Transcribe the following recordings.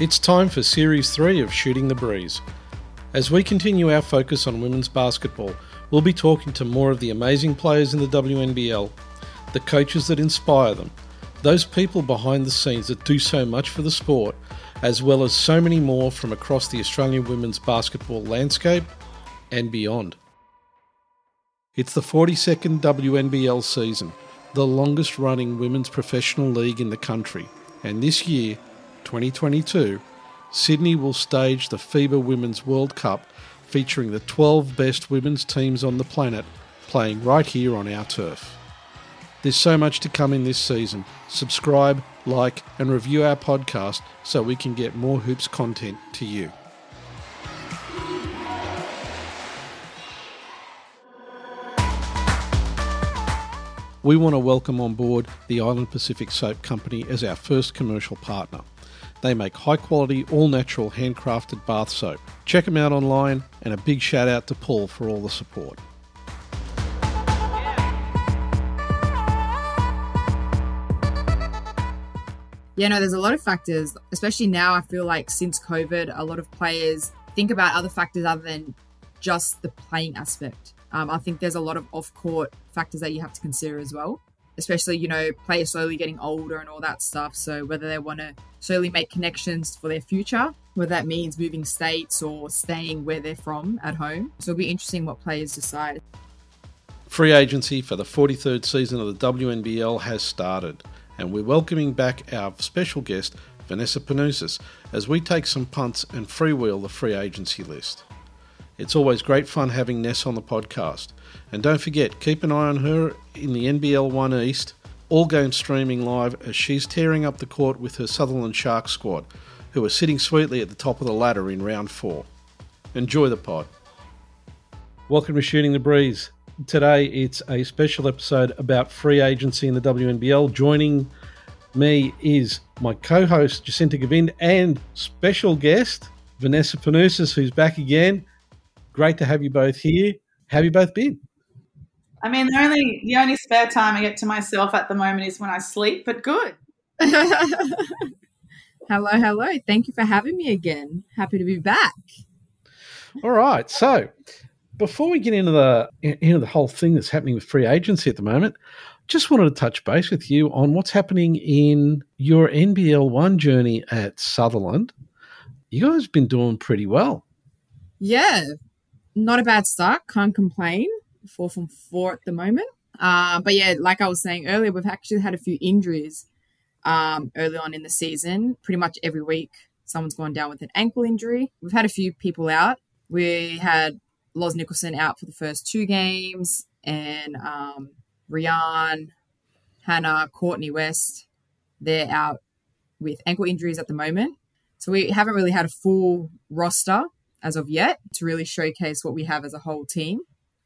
It's time for Series 3 of Shooting the Breeze. As we continue our focus on women's basketball, we'll be talking to more of the amazing players in the WNBL, the coaches that inspire them, those people behind the scenes that do so much for the sport, as well as so many more from across the Australian women's basketball landscape and beyond. It's the 42nd WNBL season, the longest running women's professional league in the country, and this year, 2022, Sydney will stage the FIBA Women's World Cup featuring the 12 best women's teams on the planet playing right here on our turf. There's so much to come in this season. Subscribe, like, and review our podcast so we can get more hoops content to you. We want to welcome on board the Island Pacific Soap Company as our first commercial partner. They make high quality, all natural, handcrafted bath soap. Check them out online, and a big shout out to Paul for all the support. Yeah, no, there's a lot of factors, especially now. I feel like since COVID, a lot of players think about other factors other than just the playing aspect. Um, I think there's a lot of off court factors that you have to consider as well, especially, you know, players slowly getting older and all that stuff. So, whether they want to slowly make connections for their future, whether that means moving states or staying where they're from at home. So, it'll be interesting what players decide. Free agency for the 43rd season of the WNBL has started and we're welcoming back our special guest, Vanessa Panousis, as we take some punts and freewheel the free agency list. It's always great fun having Ness on the podcast. And don't forget, keep an eye on her in the NBL 1 East, all games streaming live as she's tearing up the court with her Sutherland Sharks squad, who are sitting sweetly at the top of the ladder in round four. Enjoy the pod. Welcome to Shooting the Breeze. Today it's a special episode about free agency in the WNBL. Joining me is my co-host Jacinta Govind and special guest Vanessa Panousis, who's back again. Great to have you both here. How have you both been? I mean, the only the only spare time I get to myself at the moment is when I sleep, but good. hello, hello. Thank you for having me again. Happy to be back. All right. So, before we get into the into the whole thing that's happening with free agency at the moment, just wanted to touch base with you on what's happening in your NBL one journey at Sutherland. You guys have been doing pretty well. Yeah, not a bad start. Can't complain. Four from four at the moment. Uh, but yeah, like I was saying earlier, we've actually had a few injuries um, early on in the season. Pretty much every week, someone's gone down with an ankle injury. We've had a few people out. We had Loz Nicholson out for the first two games, and um, Rian, Hannah, Courtney West, they're out with ankle injuries at the moment. So we haven't really had a full roster as of yet to really showcase what we have as a whole team,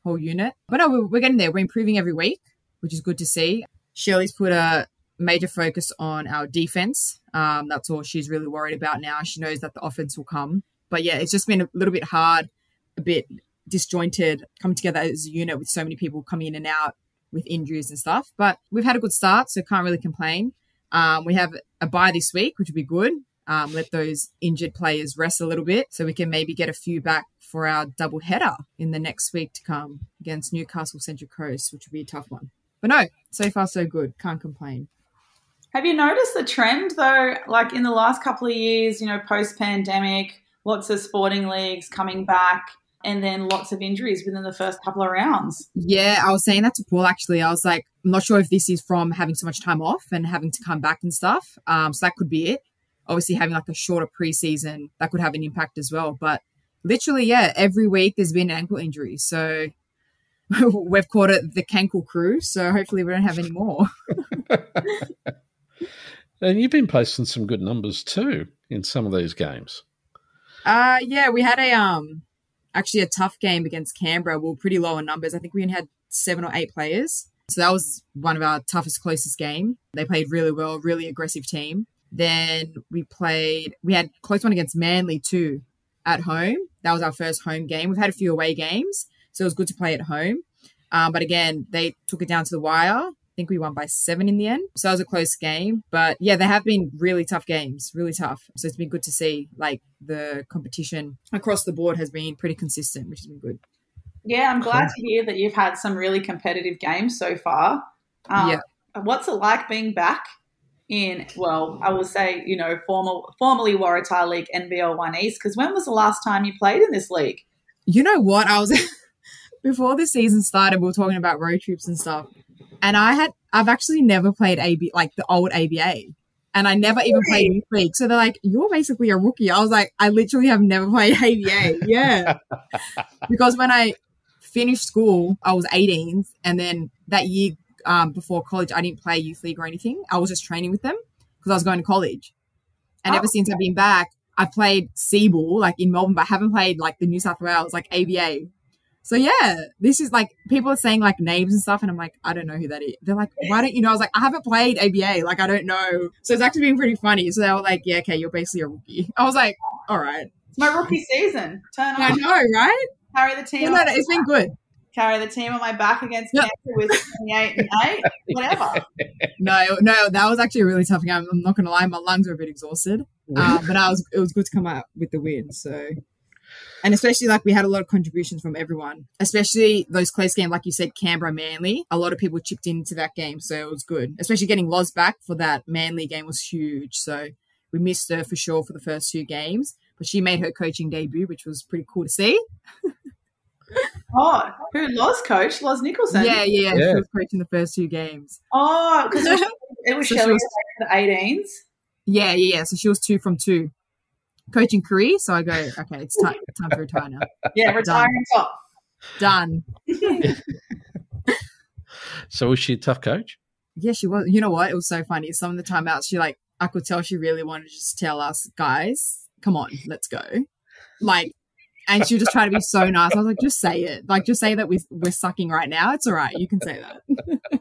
whole unit. But no, we're, getting there. We're improving every week, which is good to see. Shirley's put a major focus on our defense. Um, that's all she's really worried about now. She knows that the offense will come. But yeah, it's just been a little bit hard, a bit disjointed coming together as a unit with so many people coming in and out with injuries and stuff. But we've had a good start, so can't really complain. Um, we have a bye this week, which would be good. Um, let those injured players rest a little bit so we can maybe get a few back for our double header in the next week to come against Newcastle Central Coast, which would be a tough one. But no, so far so good. Can't complain. Have you noticed the trend though? Like in the last couple of years, you know, post pandemic, lots of sporting leagues coming back and then lots of injuries within the first couple of rounds. Yeah, I was saying that to Paul actually. I was like, I'm not sure if this is from having so much time off and having to come back and stuff. Um, so that could be it. Obviously, having like a shorter preseason that could have an impact as well. But literally, yeah, every week there's been ankle injuries. So we've caught it the Cankle crew. So hopefully, we don't have any more. and you've been posting some good numbers too in some of these games. Uh yeah, we had a um actually a tough game against Canberra. We were pretty low in numbers. I think we only had seven or eight players. So that was one of our toughest, closest game. They played really well, really aggressive team. Then we played, we had close one against Manly too at home. That was our first home game. We've had a few away games, so it was good to play at home. Um, but again, they took it down to the wire. I think we won by seven in the end. So it was a close game. But yeah, they have been really tough games, really tough. So it's been good to see like the competition across the board has been pretty consistent, which has been good. Yeah, I'm glad to hear that you've had some really competitive games so far. Um, Yeah. What's it like being back in, well, I will say, you know, formal, formerly Waratah League NBL 1 East? Because when was the last time you played in this league? You know what? I was before the season started, we were talking about road trips and stuff. And I had I've actually never played AB like the old ABA. And I never even played youth league. So they're like, You're basically a rookie. I was like, I literally have never played ABA. Yeah. because when I finished school, I was 18. And then that year um, before college, I didn't play youth league or anything. I was just training with them because I was going to college. And Oh. ever since I've been back, I've played SEABL like in Melbourne, but I haven't played like the New South Wales, like ABA. So yeah, this is like people are saying like names and stuff, and I'm like, I don't know who that is. They're like, why don't you know? I was like, I haven't played ABA, like I don't know. So it's actually been pretty funny. So they were like, yeah, okay, you're basically a rookie. I was like, all right, It's my rookie season. Turn on. I know, right? carry the team. No, no, no, it's been good. Carry the team on my back against Yeah. Canberra with 28 and 8, whatever. No, no, that was actually a really tough game. I'm not gonna lie, my lungs were a bit exhausted, uh, but I was it was good to come out with the win. So, and especially like we had a lot of contributions from everyone, especially those close games, like you said, Canberra Manly. A lot of people chipped into that game, so it was good. Especially getting Loz back for that Manly game was huge. So we missed her for sure for the first two games, but she made her coaching debut, which was pretty cool to see. Oh, who lost coach? Loz Nicholson. Yeah, yeah, Yeah. she was coaching the first two games. Oh, because it was, So she Shelley was- at the 18s. Yeah, yeah, yeah. So she was two from two. Coaching career. So I go, okay, it's time, time to retire now. Yeah, retiring top. Done. So was she a tough coach? Yeah, she was. You know what? It was so funny. Some of the timeouts, she like, I could tell she really wanted to just tell us, guys, come on, let's go. Like, and she was just trying to be so nice. I was like, just say it. Like, just say that we, we're sucking right now. It's all right. You can say that.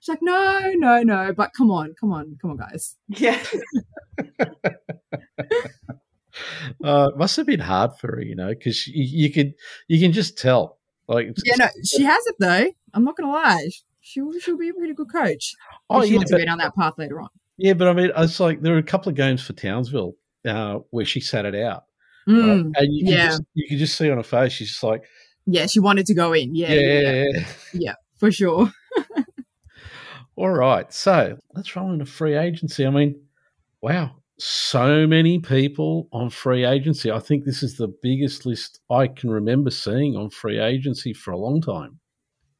She's like, no, no, no. But come on, come on, come on, guys. Yeah. Uh, it must have been hard for her, you know, because you, you could you can just tell. Like, it's- Yeah, no, she has it though. I'm not gonna lie. She'll she'll be a pretty good coach. oh if she yeah, wants to but, go down that path later on. yeah, but I mean, it's like there were a couple of games for Townsville uh, where she sat it out, right? Mm, and you can yeah. just you can just see on her face, she's just like, yeah, she wanted to go in. Yeah, yeah, yeah, yeah, yeah. for sure. All right, so let's roll into free agency. I mean, wow, so many people on free agency. I think this is the biggest list I can remember seeing on free agency for a long time.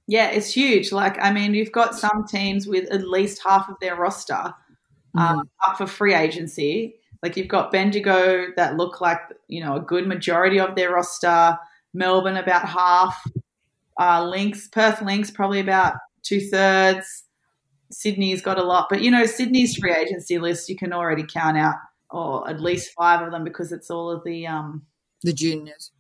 Yeah, it's huge. Like, I mean, you've got some teams with at least half of their roster um, up for free agency. Like, you've got Bendigo that look like, you know, a good majority of their roster. Melbourne, about half. Uh, Lynx, Perth Lynx, probably about two thirds. Sydney's got a lot. But, you know, Sydney's free agency list, you can already count out, or at least five of them because it's all of the, um, The juniors.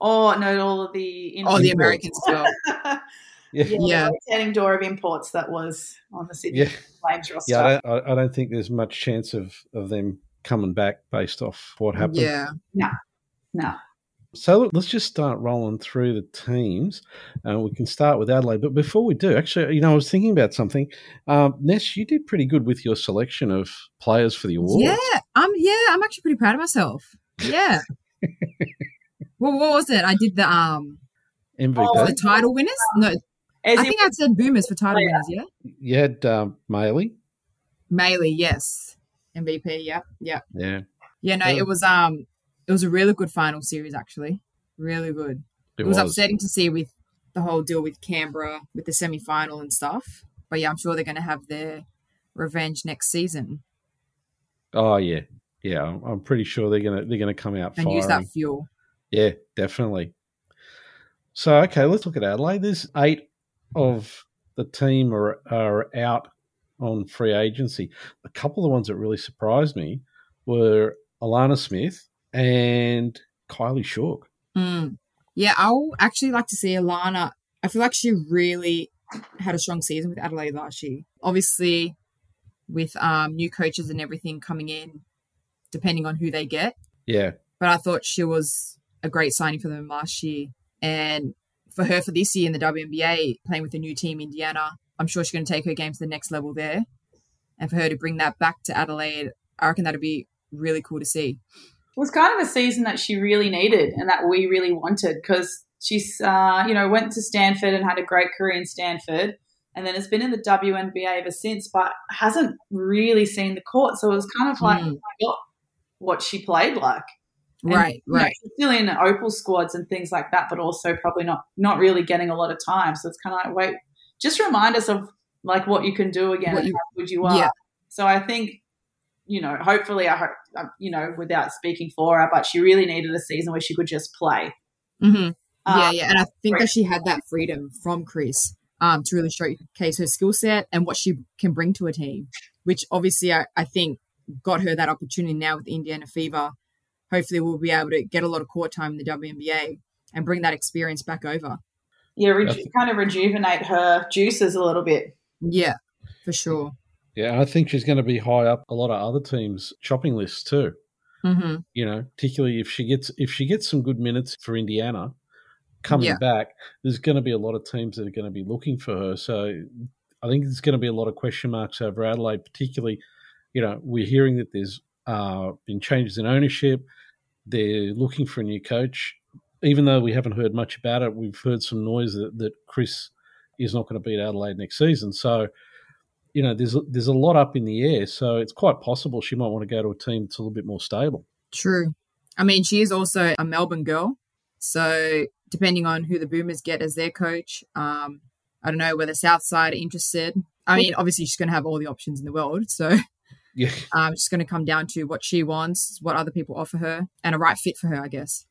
oh, no, all of the. Oh, the Americans as well. Yeah, yeah, Yeah. rotating door of imports that was on the Sydney yeah, Flames roster. yeah. I don't, I, I don't think there's much chance of of them coming back based off what happened. Yeah. no. No. So let's just start rolling through the teams. Uh, we can start with Adelaide, but before we do, actually, you know, I was thinking about something. Um, Ness, you did pretty good with your selection of players for the awards. Yeah. I'm yeah, I'm actually pretty proud of myself. Yeah. well, what was it? I did the um MVP. Oh, the title winners? No, As I think I said boomers for title Yeah. winners, yeah? you had um, Maley. Maley, yes. MVP, yeah. Yeah. Yeah, Yeah, no, Yeah. it was um it was a really good final series actually. Really good. it, It, was, upsetting to see with the whole deal with Canberra with the semi final and stuff. But yeah, I'm sure they're gonna have their revenge next season Oh yeah, yeah. I'm, I'm pretty sure they're gonna they're gonna come out and firing. use that fuel. Yeah, definitely. So okay, let's look at Adelaide. There's eight of the team are are out on free agency. A couple of the ones that really surprised me were Alanna Smith and Kylee Shook. Mm. Yeah, I'll actually like to see Alana. I feel like she really had a strong season with Adelaide last year. Obviously, with um, new coaches and everything coming in, depending on who they get. Yeah, But I thought she was a great signing for them last year. And for her for this year in the WNBA, playing with the new team, Indiana, I'm sure she's going to take her game to the next level there. And for her to bring that back to Adelaide, I reckon that'd be really cool to see. It was kind of a season that she really needed and that we really wanted because she's, uh, you know, went to Stanford and had a great career in Stanford and then has been in the WNBA ever since, but hasn't really seen the court. So it was kind of like, mm. what she played like. And, right, right. You know, still in opal squads and things like that, but also probably not not really getting a lot of time. So it's kind of like, wait, just remind us of like what you can do again what and how good you are. Yeah. So I think, you know, hopefully, I hope, um, you know, without speaking for her, but she really needed a season where she could just play. Mm-hmm. Yeah, um, yeah, and I think that she had that freedom from Chris um, to really showcase her skill set and what she can bring to a team, which obviously I, I think got her that opportunity now with Indiana Fever. Hopefully, we'll be able to get a lot of court time in the WNBA and bring that experience back over. Yeah, reju- kind of rejuvenate her juices a little bit. Yeah, for sure. Yeah, I think she's going to be high up a lot of other teams' shopping lists too. Mm-hmm. You know, particularly if she gets if she gets some good minutes for Indiana, coming yeah. back, there's going to be a lot of teams that are going to be looking for her. So I think there's going to be a lot of question marks over Adelaide, particularly. You know, we're hearing that there's uh, been changes in ownership. They're looking for a new coach. Even though we haven't heard much about it, we've heard some noise that, that Chris is not going to beat Adelaide next season. So, you know, there's there's a lot up in the air. So it's quite possible she might want to go to a team that's a little bit more stable. True. I mean, she is also a Melbourne girl. So depending on who the Boomers get as their coach. Um, I don't know whether Southside are interested. I mean, obviously she's going to have all the options in the world, so yeah, um, it's just going to come down to what she wants, what other people offer her, and a right fit for her, I guess.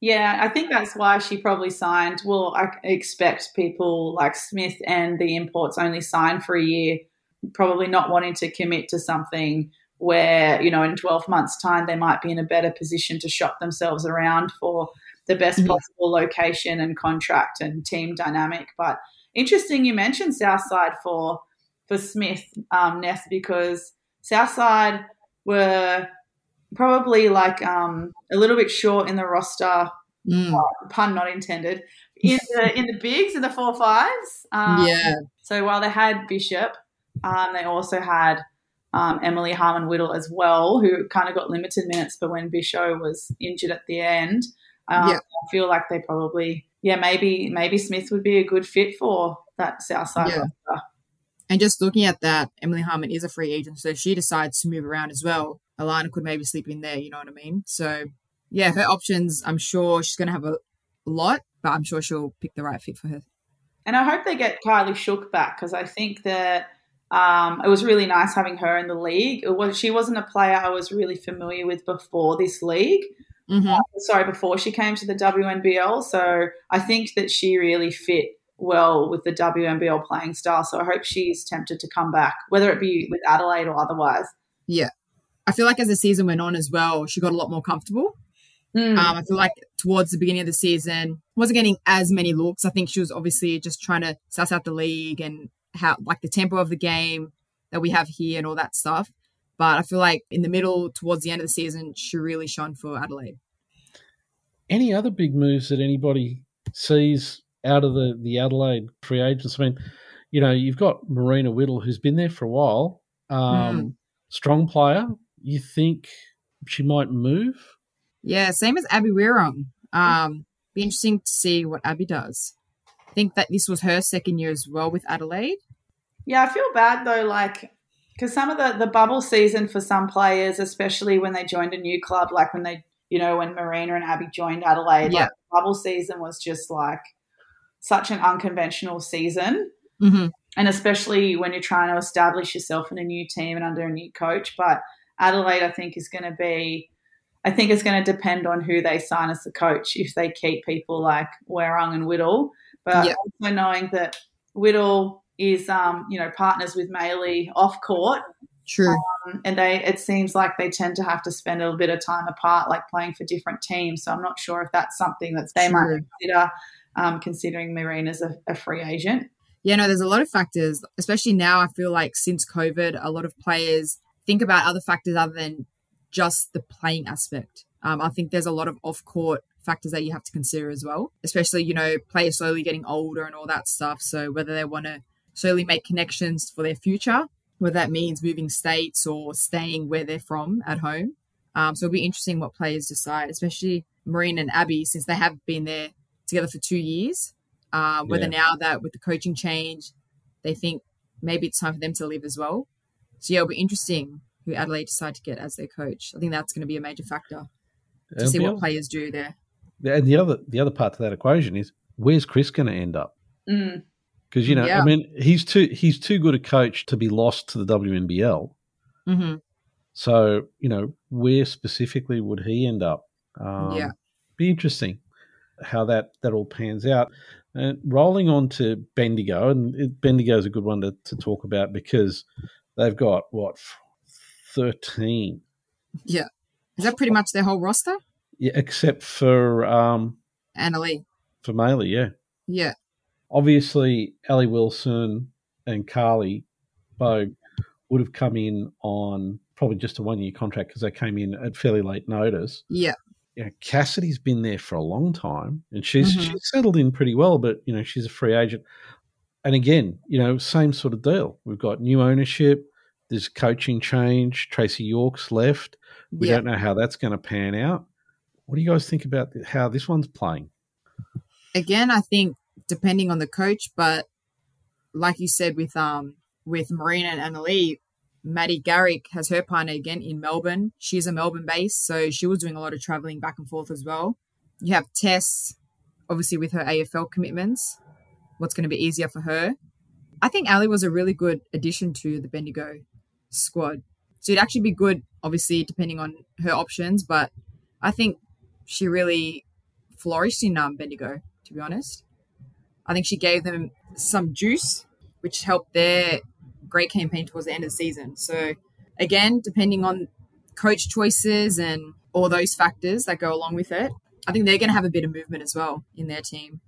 Yeah, I think that's why she probably signed. Well, I expect people like Smith and the imports only sign for a year, probably not wanting to commit to something where, you know, in 12 months' time, they might be in a better position to shop themselves around for the best mm-hmm. possible location and contract and team dynamic. But interesting, you mentioned Southside for for Smith um, Ness because Southside were probably like um, a little bit short in the roster. Mm. Uh, pun not intended. In the in the bigs in the four fives. Um, yeah. So while they had Bishop, um, they also had um, Emily Harmon Whittle as well, who kind of got limited minutes, but when Bishop was injured at the end, um, yeah. I feel like they probably, yeah, maybe maybe Smith would be a good fit for that South side. Yeah. And just looking at that, Emily Harmon is a free agent, so she decides to move around as well, Alanna could maybe sleep in there. You know what I mean? So yeah, her options. I'm sure she's going to have a lot, but I'm sure she'll pick the right fit for her. And I hope they get Kylee Shook back because I think that um, it was really nice having her in the league. It was she wasn't a player I was really familiar with before this league, Mm-hmm. Uh, sorry, before she came to the WNBL. So I think that she really fit well with the WNBL playing style. So I hope she's tempted to come back, whether it be with Adelaide or otherwise. Yeah. I feel like as the season went on as well, she got a lot more comfortable. Mm. Um, I feel like towards the beginning of the season, wasn't getting as many looks. I think she was obviously just trying to suss out the league and how like the tempo of the game that we have here and all that stuff. But I feel like in the middle, towards the end of the season, she really shone for Adelaide. Any other big moves that anybody sees out of the, the Adelaide free agents? I mean, you know, you've got Marina Whittle, who's been there for a while, um, mm. strong player. You think she might move? Yeah, same as Abby Wirong. Um, be interesting to see what Abby does. I think that this was her second year as well with Adelaide. Yeah, I feel bad though. Like because some of the the bubble season for some players, especially when they joined a new club, like when they, you know, when Marina and Abby joined Adelaide, yeah. like, bubble season was just like such an unconventional season. Mm-hmm. And especially when you're trying to establish yourself in a new team and under a new coach. But Adelaide, I think, is going to be, I think it's going to depend on who they sign as the coach. If they keep people like Wirong and Whittle, but yeah. also knowing that Whittle is um, you know partners with Maley off court. True. Um, and they it seems like they tend to have to spend a little bit of time apart, like playing for different teams. So I'm not sure if that's something that they True. might consider, um, considering Marina's a, a free agent. Yeah, no, there's a lot of factors, especially now. I feel like since COVID, a lot of players think about other factors other than just the playing aspect. Um, I think there's a lot of off court factors that you have to consider as well, especially, you know, players slowly getting older and all that stuff. So whether they want to slowly make connections for their future, whether that means moving states or staying where they're from at home. Um, so it'll be interesting what players decide, especially Marine and Abby, since they have been there together for two years. Uh, whether Yeah. now that with the coaching change, they think maybe it's time for them to leave as well. So yeah, it'll be interesting who Adelaide decide to get as their coach. I think that's going to be a major factor to And see what players do there. And the other the other part to that equation is where's Chris going to end up? Mm. Because you know, Yeah. I mean, he's too he's too good a coach to be lost to the WNBL. hmm So you know, where specifically would he end up? Um, Yeah. be interesting how that that all pans out. And rolling on to Bendigo, and it, Bendigo is a good one to, to talk about because they've got what thirteen, Yeah. Is that pretty much their whole roster? yeah, except for um, Anneli. for Maley, yeah. Yeah. obviously Ellie Wilson and Carly Bogue would have come in on probably just a one year contract because they came in at fairly late notice. Yeah. You know, Cassidy's been there for a long time and she's Mhm. she's settled in pretty well, but you know, she's a free agent. And again, you know, same sort of deal. We've got new ownership, there's coaching change, Tracy York's left. We yeah. don't know how that's going to pan out. What do you guys think about how this one's playing? Again, I think depending on the coach, but like you said with um with Marina and Anneli, Maddie Garrick has her partner again in Melbourne. She's a Melbourne base, so she was doing a lot of traveling back and forth as well. You have Tess, obviously with her AFL commitments. What's going to be easier for her? I think Ali was a really good addition to the Bendigo squad. So it'd actually be good, obviously, depending on her options, but I think she really flourished in um, Bendigo, to be honest. I think she gave them some juice, which helped their great campaign towards the end of the season. So, again, depending on coach choices and all those factors that go along with it, I think they're going to have a bit of movement as well in their team.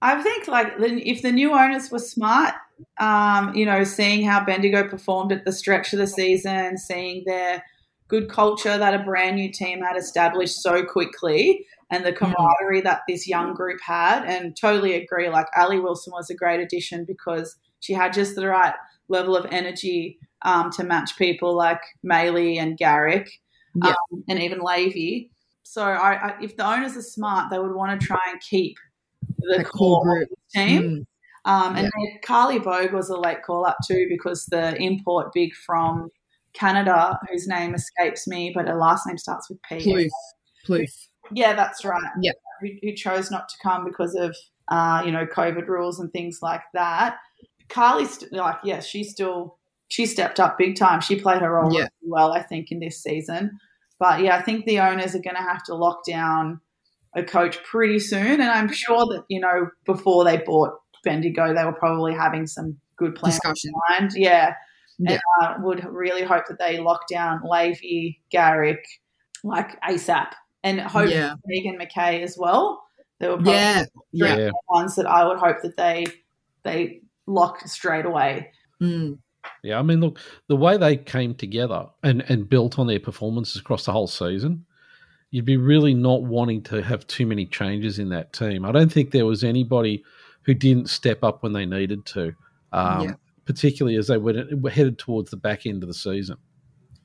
I think like if the new owners were smart, um, you know, seeing how Bendigo performed at the stretch of the season, seeing their good culture that a brand new team had established so quickly, and the camaraderie that this young group had, and totally agree. Like Ali Wilson was a great addition because she had just the right level of energy um, to match people like Maley and Garrick, Yeah. um, and even Lavey. So I, I, if the owners are smart, they would want to try and keep the The core the team. Mm, Um, and Yeah. then Carly Bogue was a late call up too because the import big from Canada, whose name escapes me, but her last name starts with P. Plouffe. Plouffe. Yeah, that's right. Yeah. Who, who chose not to come because of uh, you know COVID rules and things like that. Carly's st- like, yes, she still she stepped up big time. She played her role Yeah. really well, I think, in this season. But yeah, I think the owners are going to have to lock down a coach pretty soon, and I'm sure that you know before they bought Bendigo, they were probably having some good plans in mind. Yeah, Yeah. and uh, would really hope that they lock down Lavey, Garrick, like ASAP, and hope Yeah. Megan McKay as well. They were probably Yeah. Yeah. Yeah. the ones that I would hope that they they lock straight away. Mm, Yeah, I mean, look, the way they came together and, and built on their performances across the whole season, you'd be really not wanting to have too many changes in that team. I don't think there was anybody who didn't step up when they needed to, um, Yeah. particularly as they went, were headed towards the back end of the season.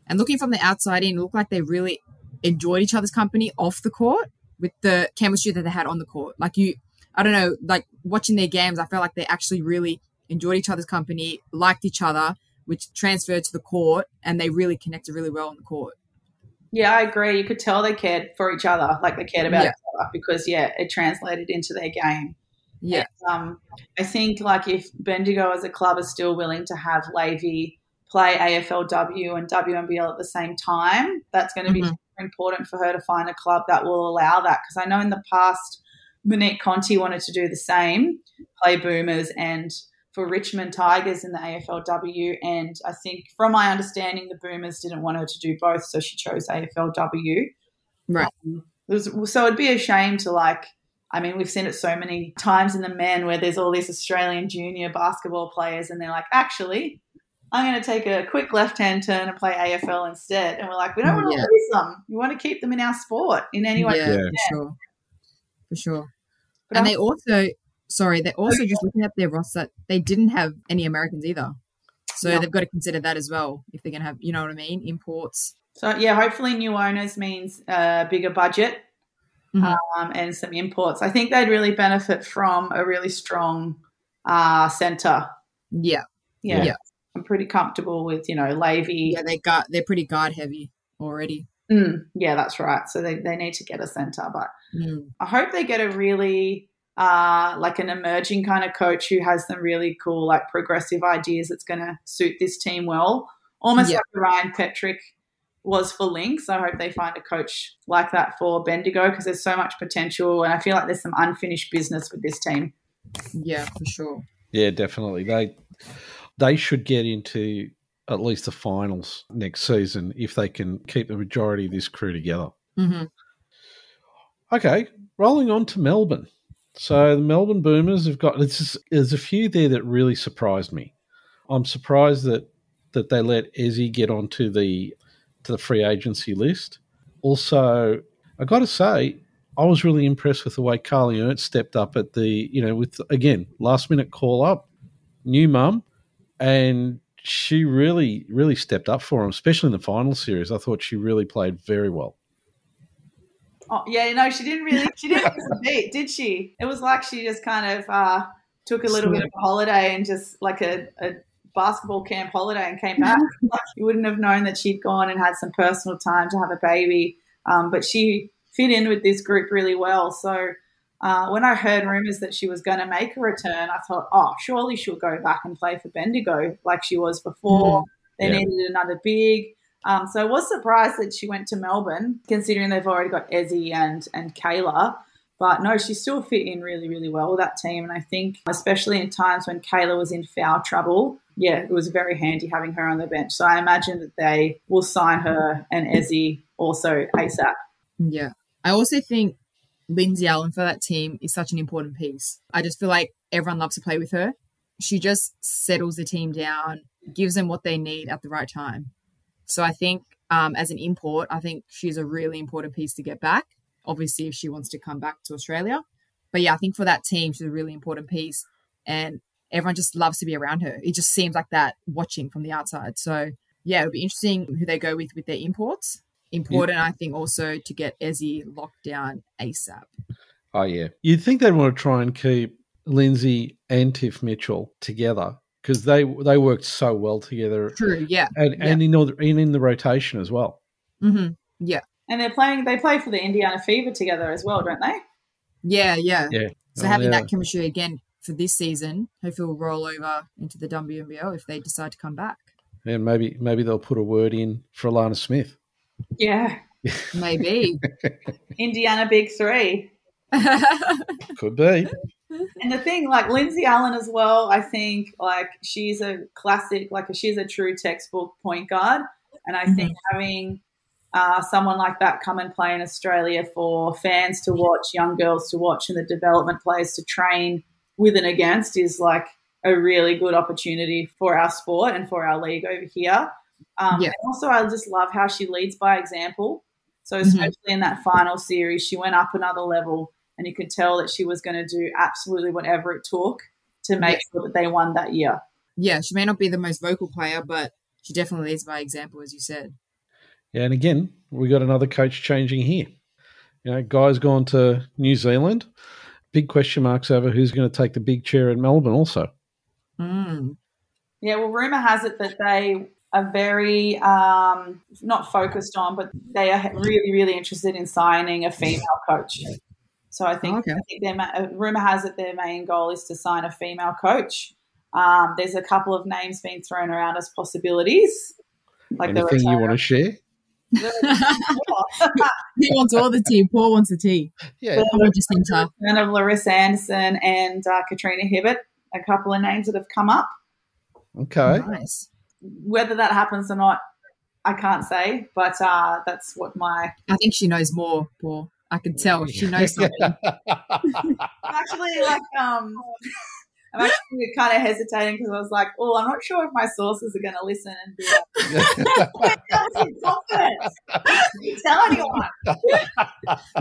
And looking from the outside in, it looked like they really enjoyed each other's company off the court with the chemistry that they had on the court. Like you, I don't know, like watching their games, I felt like they actually really enjoyed each other's company, liked each other, which transferred to the court, and they really connected really well on the court. Yeah, I agree. You could tell they cared for each other, like they cared about Yeah. each other, because yeah, it translated into their game. Yeah. Um, I think like if Bendigo as a club is still willing to have Lavey play AFLW and WNBL at the same time, that's going to be Mhm. super important for her to find a club that will allow that. Because I know in the past, Monique Conti wanted to do the same, play Boomers and for Richmond Tigers in the AFLW. And I think, from my understanding, the Boomers didn't want her to do both, so she chose AFLW. Right. Um, it was- so it'd be a shame to like. I mean, we've seen it so many times in the men where there's all these Australian junior basketball players, and they're like, actually, I'm going to take a quick left hand turn and play AFL instead. And we're like, we don't want to Yeah. lose them. We want to keep them in our sport in any way. yeah, for sure. For sure. But and I'm- they also, sorry, they're also just looking at their roster. They didn't have any Americans either. So No. they've got to consider that as well if they're going to have, you know what I mean, imports. So yeah, hopefully new owners means a bigger budget Mhm. um, and some imports. I think they'd really benefit from a really strong uh, center. Yeah, Yeah. Yeah. I'm pretty comfortable with you know Lavey. yeah, they got they're pretty guard heavy already. Mm, yeah, that's right. So they, they need to get a center, but Mm. I hope they get a really uh, like an emerging kind of coach who has some really cool like progressive ideas that's going to suit this team well, almost Yeah. like Ryan Petrik was for Lynx. I hope they find a coach like that for Bendigo because there's so much potential, and I feel like there's some unfinished business with this team. Yeah, for sure. Yeah, definitely. They they should get into at least the finals next season if they can keep the majority of this crew together. hmm Okay, rolling on to Melbourne. So the Melbourne Boomers have got just, there's a few there that really surprised me. I'm surprised that that they let Ezzy get onto the to the free agency list. Also, I got to say, I was really impressed with the way Carly Ernst stepped up at the you know with again last minute call up, new mum, and she really really stepped up for him, especially in the final series. I thought she really played very well. Oh, yeah, no, she didn't really. She didn't miss a beat, did she? It was like she just kind of uh, took a little bit of a holiday and just like a, a basketball camp holiday and came back. like, you wouldn't have known that she'd gone and had some personal time to have a baby. Um, but she fit in with this group really well. So uh, when I heard rumors that she was going to make a return, I thought, oh, surely she'll go back and play for Bendigo like she was before. They Yeah. needed another big. Um, so I was surprised that she went to Melbourne, considering they've already got Ezzy and and Cayla. But no, she still fit in really, really well with that team. And I think, especially in times when Cayla was in foul trouble, yeah, it was very handy having her on the bench. So I imagine that they will sign her and Ezzy also ASAP. Yeah. I also think Lindsay Allen for that team is such an important piece. I just feel like everyone loves to play with her. She just settles the team down, gives them what they need at the right time. So I think um, as an import, I think she's a really important piece to get back. Obviously, if she wants to come back to Australia. But yeah, I think for that team, she's a really important piece. And everyone just loves to be around her. It just seems like that watching from the outside. So yeah, it'll be interesting who they go with with their imports. Important, I think, also to get Ezzy locked down ASAP. Oh yeah, you'd think they'd want to try and keep Lindsay and Tiff Mitchell together because they they worked so well together, True, yeah. and Yeah. and in the, and in the rotation as well. hmm Yeah. And they're playing, they play for the Indiana Fever together as well, don't they? Yeah, yeah. Yeah. So Oh, having yeah. that chemistry again for this season, hopefully will roll over into the WNBL if they decide to come back. And maybe maybe they'll put a word in for Alanna Smith. Yeah. Maybe. Indiana Big Three. Could be. And the thing, like Lindsay Allen as well, I think like she's a classic, like she's a true textbook point guard. And I think having uh, someone like that come and play in Australia for fans to watch, young girls to watch, and the development players to train with and against is like a really good opportunity for our sport and for our league over here. Um, Yeah. also, I just love how she leads by example. So, Mhm. especially in that final series, she went up another level, and you could tell that she was going to do absolutely whatever it took to make sure that they won that year. yeah, she may not be the most vocal player, but she definitely leads by example, as you said. Yeah, and again, we got another coach changing here. You know, guy's gone to New Zealand. Big question marks over who's going to take the big chair in Melbourne. Also, Mm. Yeah, well, rumor has it that they are very um, not focused on, but they are really, really interested in signing a female coach. So I think, Okay. I think their ma- uh, rumor has it their main goal is to sign a female coach. Um, there's a couple of names being thrown around as possibilities. Like the anything you want to share? he wants all the tea. Paul wants the tea. Yeah, Paul just thinks her. of Larissa Anderson and uh, Katrina Hibbert, a couple of names that have come up. okay. Nice. Whether that happens or not, I can't say, but uh, that's what my I think she knows more, Paul. I can tell she knows something. Actually like um I'm actually kind of hesitating because I was like, oh, I'm not sure if my sources are going to listen and be like, "That was in confidence. You tell anyone.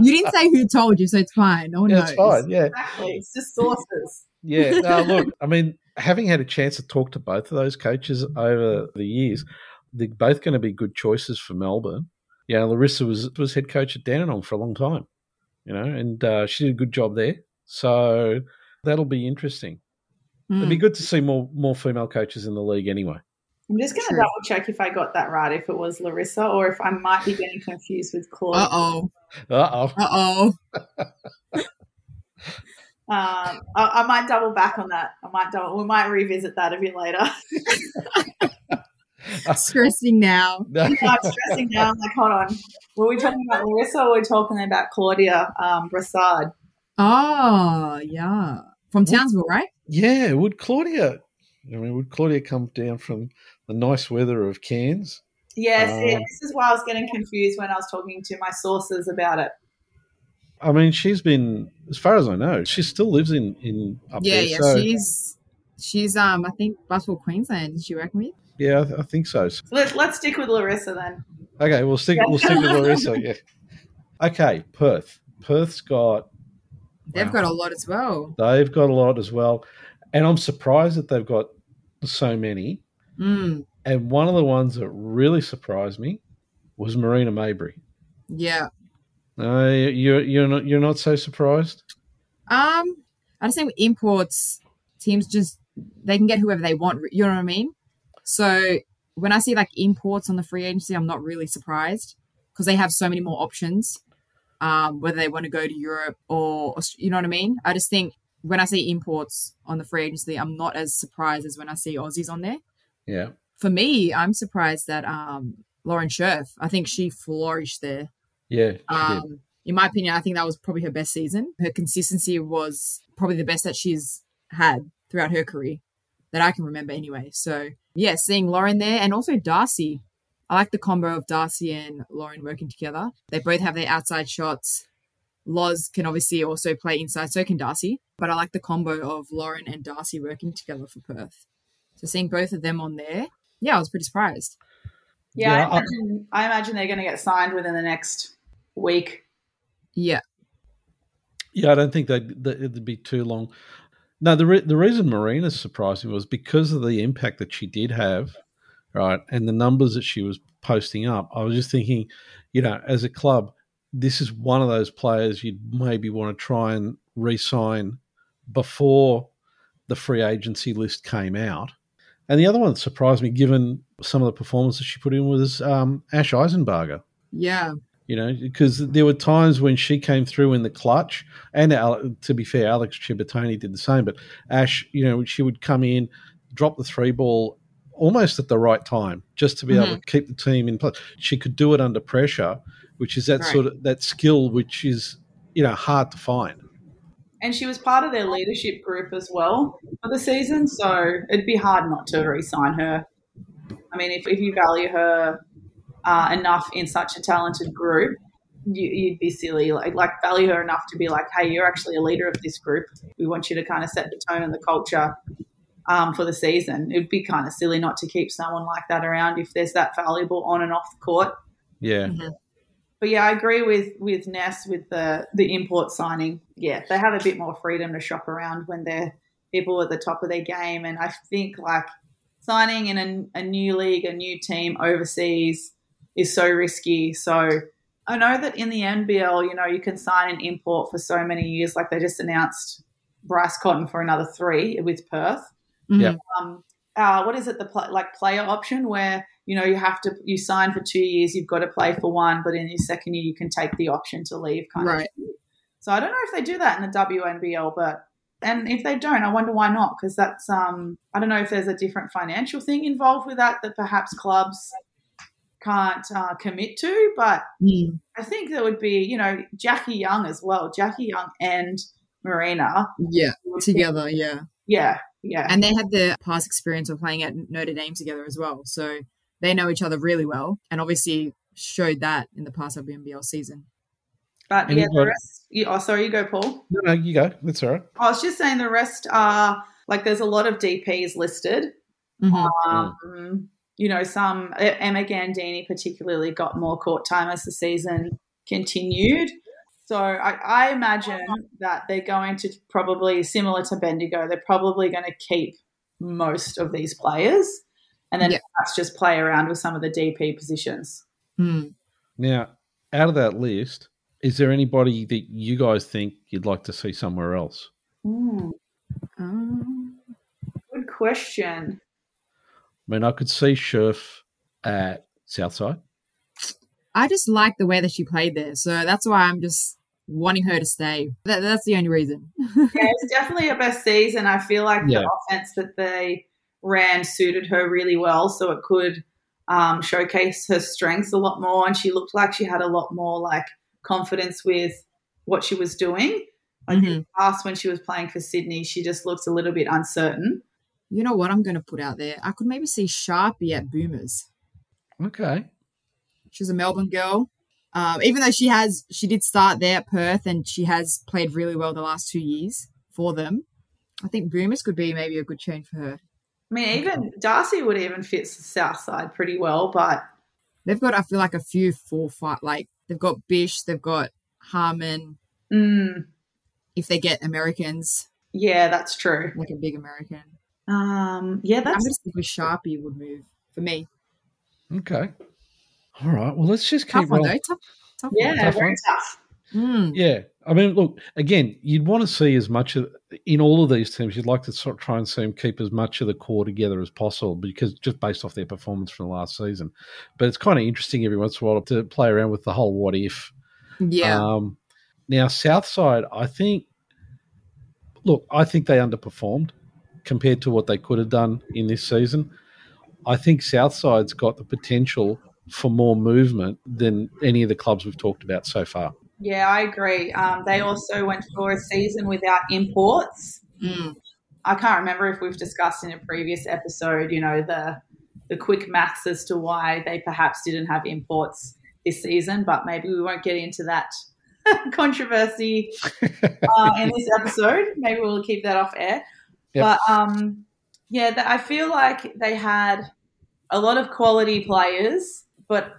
you didn't say who told you, so it's fine. No one Yeah, knows. it's fine. Yeah, Exactly. It's just sources. yeah. No, look, I mean, having had a chance to talk to both of those coaches over the years, they're both going to be good choices for Melbourne. Yeah, Larissa was was head coach at Dandenong for a long time, you know, and uh, she did a good job there. So that'll be interesting. It'd be Mm. good to see more more female coaches in the league anyway. I'm just going to double check if I got that right, if it was Larissa or if I might be getting confused with Claudia. Uh oh. Uh oh. Uh oh. Um, I, I might double back on that. I might double. We might revisit that a bit later. Stressing now. I'm stressing now. I'm like, hold on. Were we talking about Larissa or were we talking about Claudia um, Brassard? Oh, yeah. From Townsville, right? Yeah, would Claudia? I mean, would Claudia come down from the nice weather of Cairns? Yes, yeah, Uh, this is why I was getting confused when I was talking to my sources about it. I mean, she's been, as far as I know, she still lives in in up yeah, there. yeah. so, She's she's um I think Basketball Queensland. Is she working with? Yeah, I, th- I think so. So let's let's stick with Larissa then. Okay, we'll stick. We'll stick with Larissa. Yeah. Okay, Perth. Perth's got. They've wow, got a lot as well. They've got a lot as well, and I'm surprised that they've got so many. Mm, And one of the ones that really surprised me was Marina Mabrey. yeah. Uh, you're you're not you're not so surprised. Um, I just think with imports, teams just they can get whoever they want. You know what I mean? So when I see like imports on the free agency, I'm not really surprised because they have so many more options. Um, whether they want to go to Europe or you know what I mean? I just think when I see imports on the free agency, I'm not as surprised as when I see Aussies on there. Yeah, For me, I'm surprised that um, Lauren Scherf, I think she flourished there. yeah. Um, in my opinion, I think that was probably her best season. Her consistency was probably the best that she's had throughout her career that I can remember anyway. So, yeah, seeing Lauren there and also Darcy. I like the combo of Darcy and Lauren working together. They both have their outside shots. Loz can obviously also play inside, so can Darcy. But I like the combo of Lauren and Darcy working together for Perth. So seeing both of them on there, yeah, I was pretty surprised. Yeah, Yeah, I, I- imagine, I imagine they're going to get signed within the next week. Yeah. Yeah, I don't think they'd, that it'd be too long. No, the re- the reason Marina surprised me was because of the impact that she did have, right, and the numbers that she was posting up. I was just thinking, you know, as a club, this is one of those players you'd maybe want to try and re-sign before the free agency list came out. And the other one that surprised me, given some of the performances she put in, was um, Ash Eisenbarger Yeah. You know, because there were times when she came through in the clutch, and Ale- to be fair, Alex Ciabattoni did the same. But Ash, you know, she would come in, drop the three ball almost at the right time, just to be able mm-hmm. to keep the team in place. She could do it under pressure, which is that Right. sort of that skill which is you know hard to find. And she was part of their leadership group as well for the season, so it'd be hard not to re sign her. I mean, if, if you value her uh, enough in such a talented group, you, you'd be silly. Like, like, value her enough to be like, hey, you're actually a leader of this group. We want you to kind of set the tone and the culture um, for the season. It'd be kind of silly not to keep someone like that around if there's that valuable on and off the court. Yeah, But yeah, I agree with with Ness with the the import signing. Yeah, they have a bit more freedom to shop around when they're people at the top of their game, and I think like signing in a, a new league, a new team overseas is so risky. So I know that in the NBL, you know, you can sign an import for so many years. Like they just announced Bryce Cotton for another three with Perth Mhm. Yeah. um, uh, what is it the pl- like player option where you know you have to you sign for two years you've got to play for one but in your second year you can take the option to leave kind Right. of so i don't know if they do that in the WNBL but and if they don't i wonder why not because that's um i don't know if there's a different financial thing involved with that that perhaps clubs can't uh, commit to but Mm. i think there would be you know jackie young as well jackie young and marina Yeah. Together, yeah. yeah yeah And they had the past experience of playing at Notre Dame together as well. So they know each other really well and obviously showed that in the past WNBL season. But And yeah, you've the rest. You, oh, sorry, you go, Paul. no, no, you go. That's all right. I was just saying the rest are like there's a lot of DPs listed. Mhm. Um, You know, some Emma Gandini particularly got more court time as the season continued. So I, I imagine that they're going to probably similar to Bendigo. They're probably going to keep most of these players, and then Yeah. perhaps just play around with some of the DP positions. Hmm. Now, out of that list, is there anybody that you guys think you'd like to see somewhere else? Um, good question. I mean, I could see Scherf at Southside. I just like the way that she played there, so that's why I'm just wanting her to stay. That, that's the only reason. Yeah, it's definitely her best season. I feel like Yeah. the offense that they ran suited her really well, so it could um, showcase her strengths a lot more. And she looked like she had a lot more like confidence with what she was doing. Like in Mhm. the past, when she was playing for Sydney, she just looked a little bit uncertain. You know what I'm going to put out there? I could maybe see Sharpie at Boomers. Okay. She's a Melbourne girl. Um, even though she has, she did start there at Perth and she has played really well the last two years for them. I think Boomers could be maybe a good change for her. I mean, even Darcy would even fit the South side pretty well, but They've got, I feel like, a few four fight. Like they've got Bish, they've got Harmon. mm, If they get Americans, yeah, that's true. like a big American, Um, yeah, that's. I'm that's going to stick with Sharpie would move for me. Okay. All right. Well, let's just keep Tough one rolling. though. Tough, tough yeah, one. tough very one. tough. Mm. Yeah. I mean, look, again, you'd want to see as much of, in all of these teams, you'd like to sort of try and see them keep as much of the core together as possible because just based off their performance from the last season. But it's kind of interesting every once in a while to play around with the whole what if. Yeah. Um, now, Southside, I think, look, I think they underperformed compared to what they could have done in this season. I think Southside's got the potential for more movement than any of the clubs we've talked about so far. Yeah, I agree. Um, they also went for a season without imports. Mm. I can't remember if we've discussed in a previous episode, you know, the the quick maths as to why they perhaps didn't have imports this season, but maybe we won't get into that controversy uh, in this episode. Maybe we'll keep that off air. Yep. But um, yeah, I feel like they had a lot of quality players, but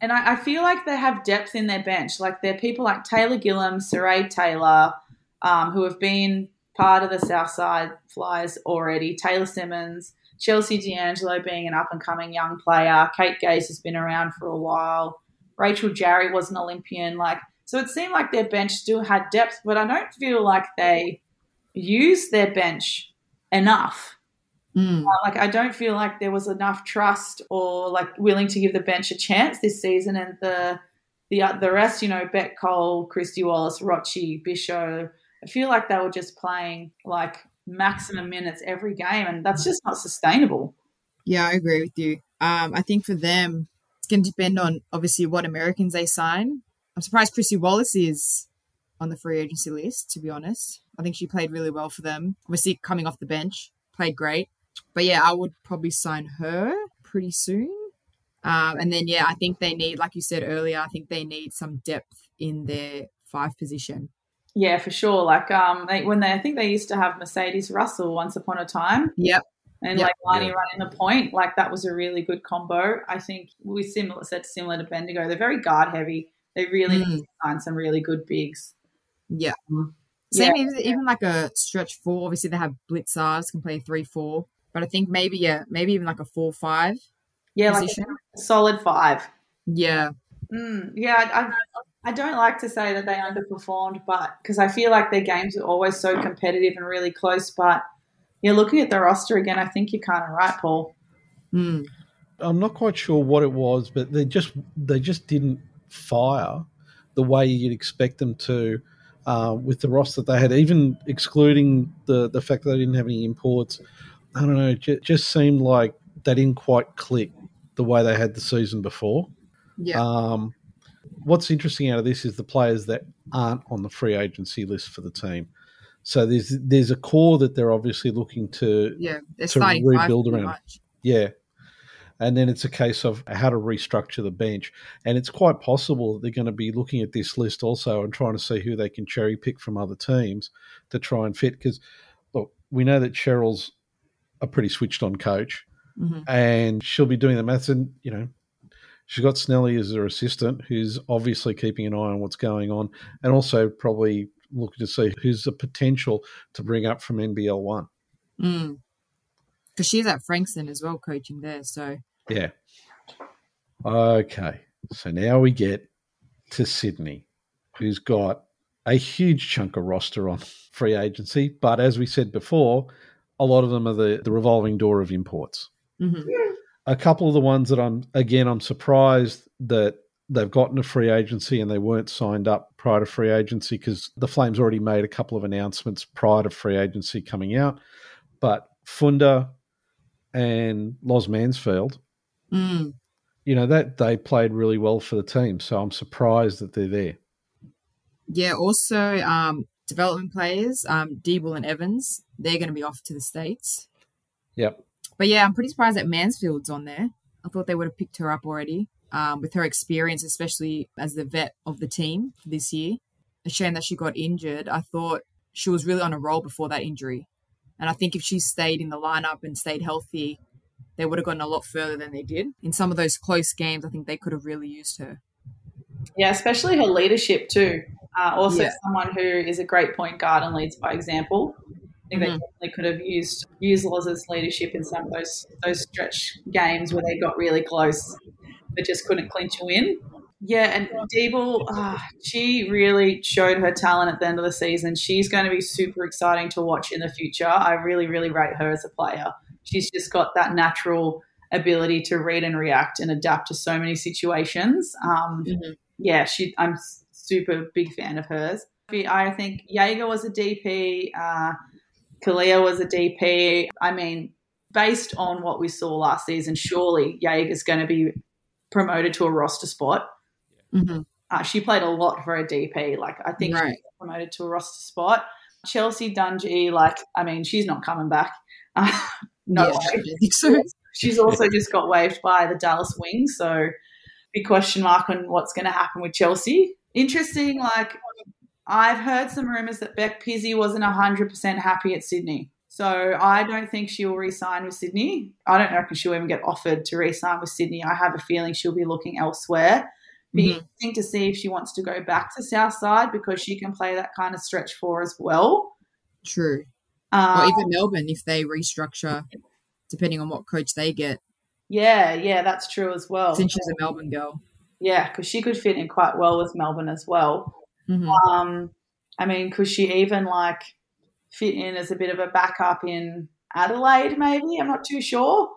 and I, I feel like they have depth in their bench. Like they're people like Taylor Gillum, Saray Taylor, um, who have been part of the Southside Flyers already. Taylor Simmons, Chelsea D'Angelo being an up and coming young player. Kate Gaze has been around for a while. Rachel Jarry was an Olympian. Like so, it seemed like their bench still had depth, but I don't feel like they used their bench enough. Mm. Uh, Like I don't feel like there was enough trust or like willing to give the bench a chance this season, and the the uh, the rest, you know, Beck Cole, Kristy Wallace, Rochi, Bisho. I feel like they were just playing like maximum minutes every game, and that's just not sustainable. Yeah, I agree with you. Um, I think for them, it's going to depend on obviously what Americans they sign. I'm surprised Chrissy Wallace is on the free agency list, to be honest. I think she played really well for them. Obviously, coming off the bench, played great. But yeah, I would probably sign her pretty soon. Um, and then, yeah, I think they need, like you said earlier, I think they need some depth in their five position. Yeah, for sure. Like um, they, when they, I think they used to have Mercedes Russell once upon a time, Yep. and Yep. like Marnie Yeah. running the point, like that was a really good combo. I think we similar said similar to Bendigo. They're very guard heavy. They really Mm. need to sign some really good bigs. Yeah. Same Yeah. even, even like a stretch four. Obviously, they have Blicavs, can play three four. But I think maybe yeah, maybe even like a four five Yeah, like position. a solid five. yeah, Mm, yeah, I, I, I don't like to say that they underperformed, but because I feel like their games are always so competitive and really close. But yeah, looking at the roster again, I think you're kind of right, Paul. mm. I'm not quite sure what it was, but they just they just didn't fire the way you'd expect them to uh, with the roster that they had, even excluding the the fact that they didn't have any imports. I don't know, it ju- just seemed like they didn't quite click the way they had the season before. yeah, Um, what's interesting out of this is the players that aren't on the free agency list for the team. So there's there's a core that they're obviously looking to yeah. To rebuild around. much. yeah. And then it's a case of how to restructure the bench. And it's quite possible that they're going to be looking at this list also and trying to see who they can cherry pick from other teams to try and fit. Because, look, we know that Cheryl's a pretty switched on coach Mhm. and she'll be doing the maths. And, you know, She's got Snelly as her assistant, who's obviously keeping an eye on what's going on, and also probably looking to see who's the potential to bring up from NBL one. Because mm. she's at Frankston as well, coaching there. So yeah. Okay, so now we get to Sydney, who's got a huge chunk of roster on free agency, but as we said before, a lot of them are the, the revolving door of imports. Mm-hmm. A couple of the ones that I'm again I'm surprised that they've gotten a free agency and they weren't signed up prior to free agency because the Flames already made a couple of announcements prior to free agency coming out. But Funda and Loz Mansfield, mm. you know, that they played really well for the team. So I'm surprised that they're there. Yeah, also um, development players, um, Deeble and Evans, they're going to be off to the States. Yep. But yeah, I'm pretty surprised that Mansfield's on there. I thought they would have picked her up already um, with her experience, especially as the vet of the team this year. A shame that she got injured. I thought she was really on a roll before that injury. And I think if she stayed in the lineup and stayed healthy, they would have gotten a lot further than they did. In some of those close games, I think they could have really used her. Yeah, especially her leadership too. Uh, also, yeah. someone who is a great point guard and leads by example. I think mm-hmm. they definitely could have used used Loz's leadership in some of those those stretch games where they got really close but just couldn't clinch a win. Yeah, and Deeble, uh, she really showed her talent at the end of the season. She's going to be super exciting to watch in the future. I really, really rate her as a player. She's just got that natural ability to read and react and adapt to so many situations. Um, mm-hmm. Yeah, she. I'm super big fan of hers. I think Jaeger was a DP. Uh, Kalia was a DP. I mean, based on what we saw last season, surely Jaeger's going to be promoted to a roster spot. Mm-hmm. Uh, she played a lot for a DP. Like I think right. promoted to a roster spot. Chelsea Dungee, like I mean, she's not coming back. Uh, no, yeah, so. she's also just got waived by the Dallas Wings, so big question mark on what's going to happen with Chelsea. Interesting, like I've heard some rumors that Beck Pizzey wasn't hundred percent happy at Sydney. So I don't think she'll re-sign with Sydney. I don't know if she'll even get offered to re-sign with Sydney. I have a feeling she'll be looking elsewhere. Be mm-hmm. interesting to see if she wants to go back to Southside because she can play that kind of stretch four as well. True. Um, or even Melbourne if they restructure, depending on what coach they get. Yeah, yeah, that's true as well. Since she's a Melbourne girl. Yeah, because she could fit in quite well with Melbourne as well. Mm-hmm. Um, I mean, could she even like fit in as a bit of a backup in Adelaide, maybe. I'm not too sure.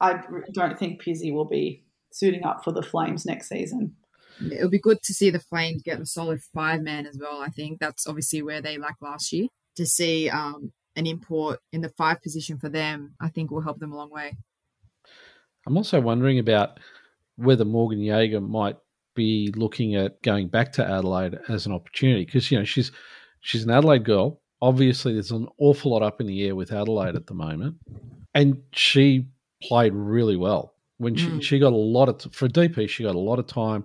I don't think Pizzey will be suiting up for the Flames next season. It'll be good to see the Flames get a solid five man as well. I think that's obviously where they lacked last year. To see um, an import in the five position for them, I think will help them a long way. I'm also wondering about whether Morgan Jaeger might be looking at going back to Adelaide as an opportunity because you know she's she's an Adelaide girl obviously there's an awful lot up in the air with Adelaide at the moment, and she played really well when she, mm. she got a lot of for DP she got a lot of time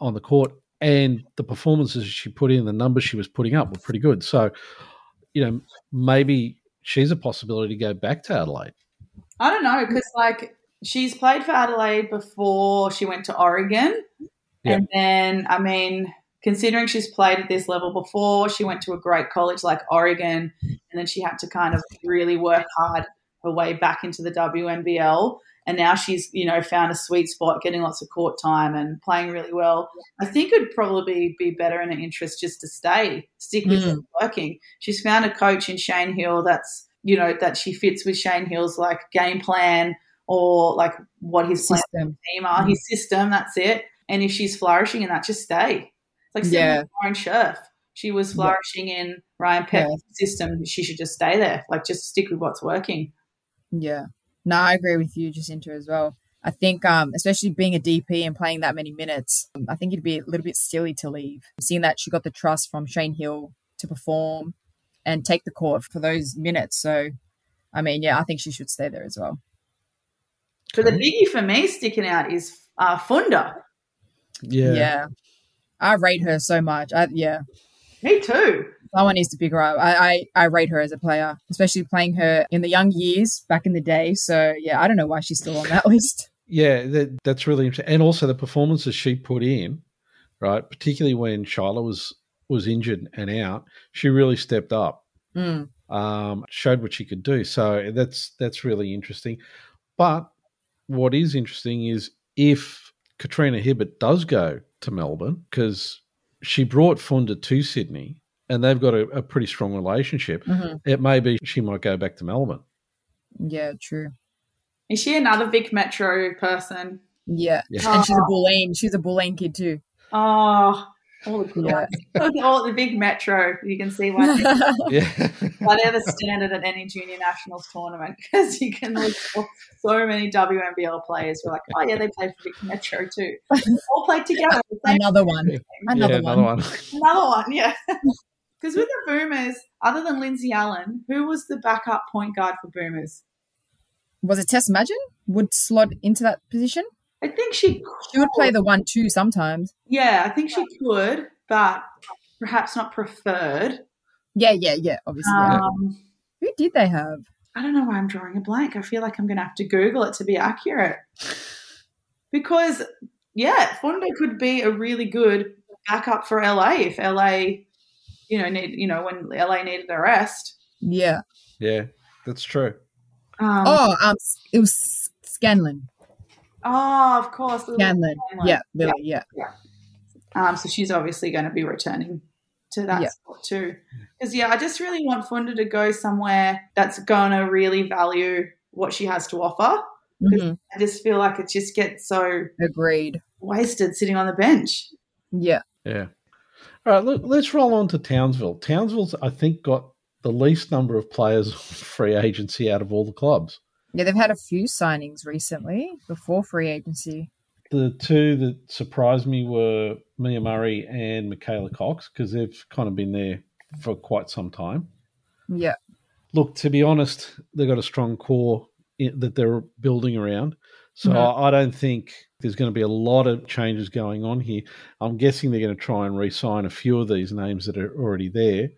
on the court and the performances she put in the numbers she was putting up were pretty good so you know maybe she's a possibility to go back to Adelaide I don't know because like she's played for Adelaide before she went to Oregon yeah. and then I mean considering she's played at this level before, she went to a great college like Oregon, and then she had to kind of really work hard her way back into the WNBL. And now she's, you know, found a sweet spot, getting lots of court time and playing really well. I think it'd probably be better in her interest just to stay, stick with mm. working. She's found a coach in Shane Heal that's, you know, that she fits with Shane Heal's like game plan or like what his system. plan team are, mm. his system. That's it. And if she's flourishing in that, just stay. Like yeah. Lauren Scherf. She was flourishing yeah. in Ryan Petrik's yeah. system. She should just stay there. Like just stick with what's working. Yeah. No, I agree with you, Jacinta, as well. I think, um, especially being a DP and playing that many minutes, I think it'd be a little bit silly to leave. Seeing that she got the trust from Shane Heal to perform and take the court for those minutes. So, I mean, yeah, I think she should stay there as well. So the biggie for me sticking out is uh, Funda. Yeah. Yeah. I rate her so much. I, yeah. Me too. Someone needs to pick her up. I, I, I rate her as a player, especially playing her in the young years back in the day. So yeah, I don't know why she's still on that list. yeah, that, that's really interesting. And also the performances she put in, right? Particularly when Shyla was was injured and out, she really stepped up. Mm. Um, showed what she could do. So that's that's really interesting. But what is interesting is if Katrina Hibbert does go to Melbourne, because she brought Funda to Sydney and they've got a, a pretty strong relationship, hmm it may be she might go back to Melbourne. Yeah, true. Is she another Vic Metro person? Yeah. Yeah. And she's a Bulleen. She's a Bulleen kid too. Oh, all the Yeah. all the big Metro. You can see why they, Yeah. why they're the standard at any junior nationals tournament because you can look for so many WNBL players. We're like, oh yeah, they play for Vic Metro too. All played together. The same Another one. yeah, Another another one. one. Another one, yeah. Because with the Boomers, other than Lindsay Allen, who was the backup point guard for Boomers? Was it Tess Madgen? Would slot into that position? I think she. She would play the one two sometimes. Yeah, I think she could, but perhaps not preferred. Yeah, yeah, yeah. Obviously. yeah. Um, Who did they have? I don't know why I'm drawing a blank. I feel like I'm going to have to Google it to be accurate. Because, yeah, Funda could be a really good backup for LA if LA, you know, need you know when LA needed a rest. Yeah. Yeah, that's true. Um, Oh, um, it was Scanlon. oh, of course, Lily Scanlon. Scanlon. Yeah, Lily. Yeah. Um, so she's obviously going to be returning to that Yeah. spot too. Because yeah, I just really want Funda to go somewhere that's going to really value what she has to offer. Mhm. I just feel like it just gets so Agreed. wasted sitting on the bench. Yeah. Yeah. All right, look, let's roll on to Townsville. Townsville's, I think, got the least number of players on free agency out of all the clubs. Yeah, they've had a few signings recently before free agency. The two that surprised me were Mia Murray and Micaela Cocks because they've kind of been there for quite some time. Yeah. Look, to be honest, they've got a strong core that they're building around. So Mhm. I I don't think there's going to be a lot of changes going on here. I'm guessing they're going to try and re-sign a few of these names that are already there,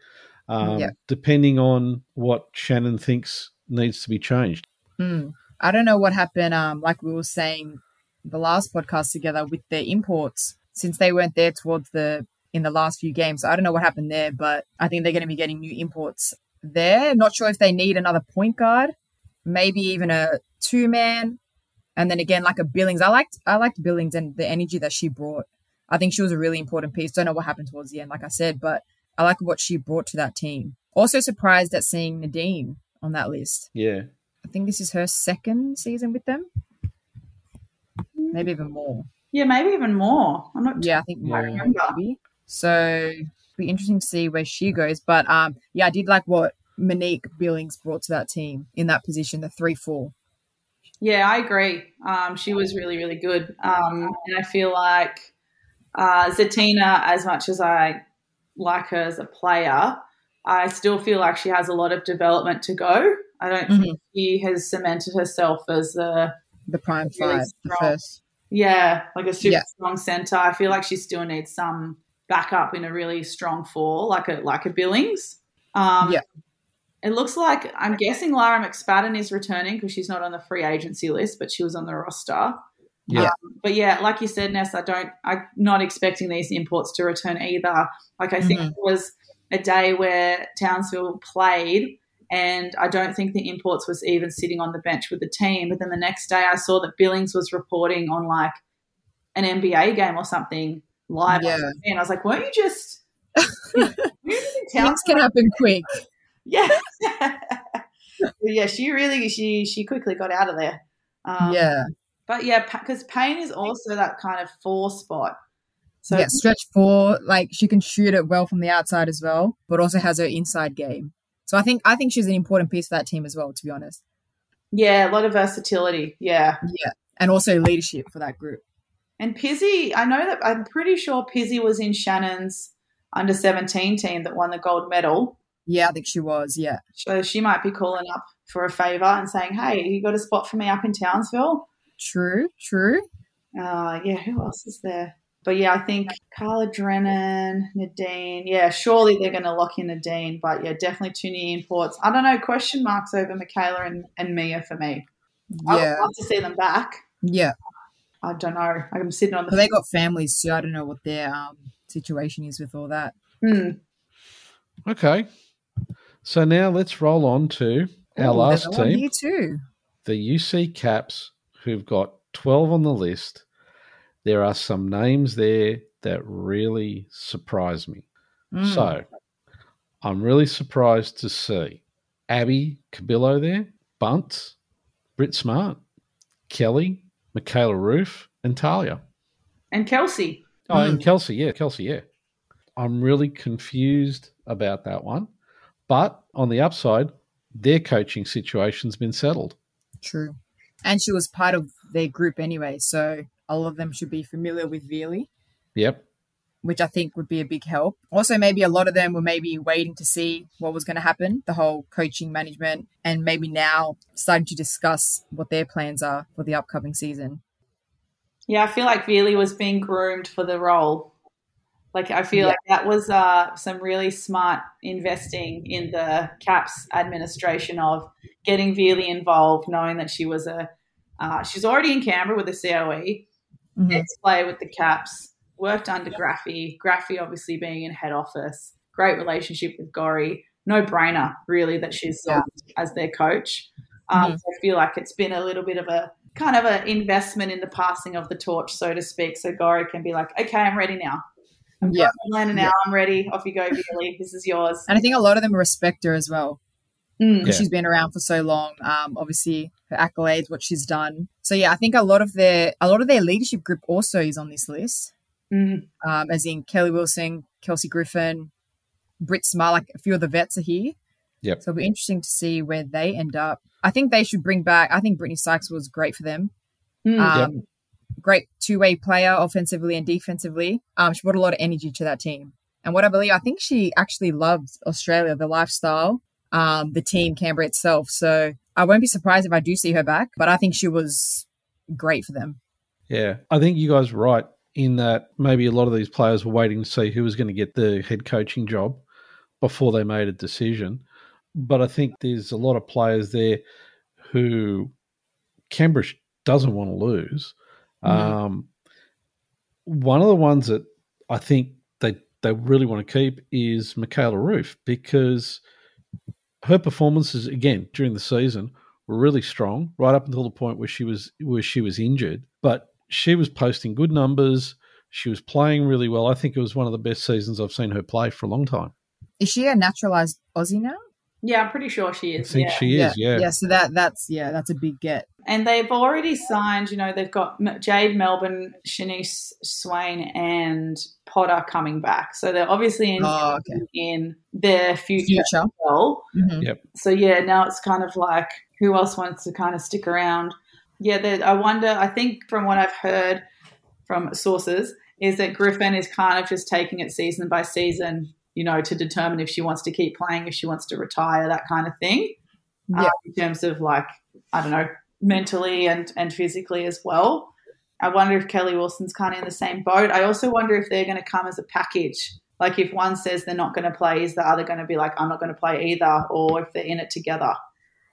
um, Yeah. depending on what Shannon thinks needs to be changed. Mm. I don't know what happened, um, like we were saying the last podcast together with their imports, since they weren't there towards the in the last few games. I don't know what happened there, but I think they're going to be getting new imports there. Not sure if they need another point guard, maybe even a two man, and then again like a Billings. I liked I liked Billings and the energy that she brought. I think she was a really important piece. Don't know what happened towards the end, like I said, but I like what she brought to that team. Also surprised at seeing Nadine on that list. Yeah, I think this is her second season with them. Maybe even more. Yeah, maybe even more. I'm not. Yeah, I think more Yeah. maybe. So be interesting to see where she goes. But um yeah, I did like what Monique Billings brought to that team in that position, the three four. Yeah, I agree. Um, she was really, really good. Um, and I feel like uh, Zitina, as much as I like her as a player, I still feel like she has a lot of development to go. I don't think she has cemented herself as a The prime Really five, the strong. first. yeah, like a super Yeah. strong center. I feel like she still needs some backup in a really strong four, like a like a Billings. Um, Yeah. It looks like I'm guessing Lara McSpadden is returning because she's not on the free agency list, but she was on the roster. Yeah. Um, but yeah, like you said, Ness, I don't. I'm not expecting these imports to return either. Like I think Mhm. it was a day where Townsville played, and I don't think the imports was even sitting on the bench with the team. But then the next day, I saw that Billings was reporting on like an NBA game or something live, Yeah. and I was like, "Weren't you just?" were you just in Things can happen quick. Yeah, yeah. She really she she quickly got out of there. Um, yeah. but yeah, because Payne is also that kind of four spot. So yeah, stretch four, like she can shoot it well from the outside as well, but also has her inside game. So I think I think she's an important piece of that team as well, to be honest. yeah, a lot of versatility. Yeah, Yeah. And also leadership for that group. and Pizzey, I know that I'm pretty sure Pizzey was in Shannon's under seventeen team that won the gold medal. Yeah, I think she was. Yeah. So she might be calling up for a favour and saying, "Hey, you got a spot for me up in Townsville?" True, true. Uh, yeah, who else is there? But yeah, I think Carla Drennan, Nadine. Yeah, surely they're going to lock in Nadine. But yeah, definitely two new imports. I don't know. Question marks over Michaela and, and Mia for me. I Yeah. would love to see them back. Yeah. I don't know. I'm sitting on the. But they got families too. I don't know what their um, situation is with all that. Hmm. Okay. So now let's roll on to our Ooh, last team, here too. the UC Caps, who've got 12 on the list. There are some names there that really surprise me. Mm. So I'm really surprised to see Abby Cubillo there, Bunt, Britt Smart, Kelly, Mikaela Ruef, and Talia. And Kelsey. Oh, and Mm. Kelsey, yeah, Kelsey, yeah. I'm really confused about that one. But on the upside, their coaching situation's been settled. True. And she was part of their group anyway, so all of them should be familiar with Veely, Yep. which I think would be a big help. Also, maybe a lot of them were maybe waiting to see what was going to happen, the whole coaching management, and maybe now starting to discuss what their plans are for the upcoming season. Yeah, I feel like Veely was being groomed for the role. Like I feel Yeah. like that was uh, some really smart investing in the Caps administration of getting Veely involved, knowing that she was a uh, she's already in Canberra with the COE, Mhm. ex player with the Caps, worked under Graffy. Graffy obviously being in head office, great relationship with Gori. No brainer, really, that she's Yeah. as their coach. Um, Mhm. so I feel like it's been a little bit of a kind of an investment in the passing of the torch, so to speak. So Gori can be like, okay, I'm ready now. I'm Yeah. Atlanta now. I'm ready. Off you go, Billy. This is yours. And I think a lot of them respect her as well. Mm. because she's been around for so long. Um, obviously her accolades, what she's done. So yeah, I think a lot of their a lot of their leadership group also is on this list. Mm. Um, as in Kelly Wilson, Kelsey Griffin, Britt Smart, like a few of the vets are here. Yep. So it'll be interesting to see where they end up. I think they should bring back. I think Brittany Sykes was great for them. Mm. Um, Great two way player, offensively and defensively. Um, she brought a lot of energy to that team. And what I believe, I think she actually loves Australia, the lifestyle, um, the team, Canberra itself. So I won't be surprised if I do see her back, but I think she was great for them. Yeah. I think you guys are right in that maybe a lot of these players were waiting to see who was going to get the head coaching job before they made a decision. But I think there's a lot of players there who Canberra doesn't want to lose. Mhm. Um, one of the ones that I think they they really want to keep is Mikaela Ruef because her performances again during the season were really strong right up until the point where she was where she was injured but she was posting good numbers she was playing really well i think it was one of the best seasons i've seen her play for a long time Is she a naturalized Aussie now? Yeah, I'm pretty sure she is. i is. think yeah. she is yeah, Yeah. So that that's yeah, that's a big get. And they've already signed, you know, they've got Jade Melbourne, Shanice Swain, and Potter coming back. So they're obviously in, Oh, okay. in their future. Future. as well. Mhm. So yeah, now it's kind of like who else wants to kind of stick around? Yeah, I wonder. I think from what I've heard from sources is that Griffin is kind of just taking it season by season, you know, to determine if she wants to keep playing, if she wants to retire, that kind of thing. Yeah. Um, in terms of like, I don't know, mentally and and physically as well. I wonder if Kelly Wilson's kind of in the same boat. I also wonder if they're going to come as a package. Like if one says they're not going to play, is the other going to be like, I'm not going to play either? Or if they're in it together.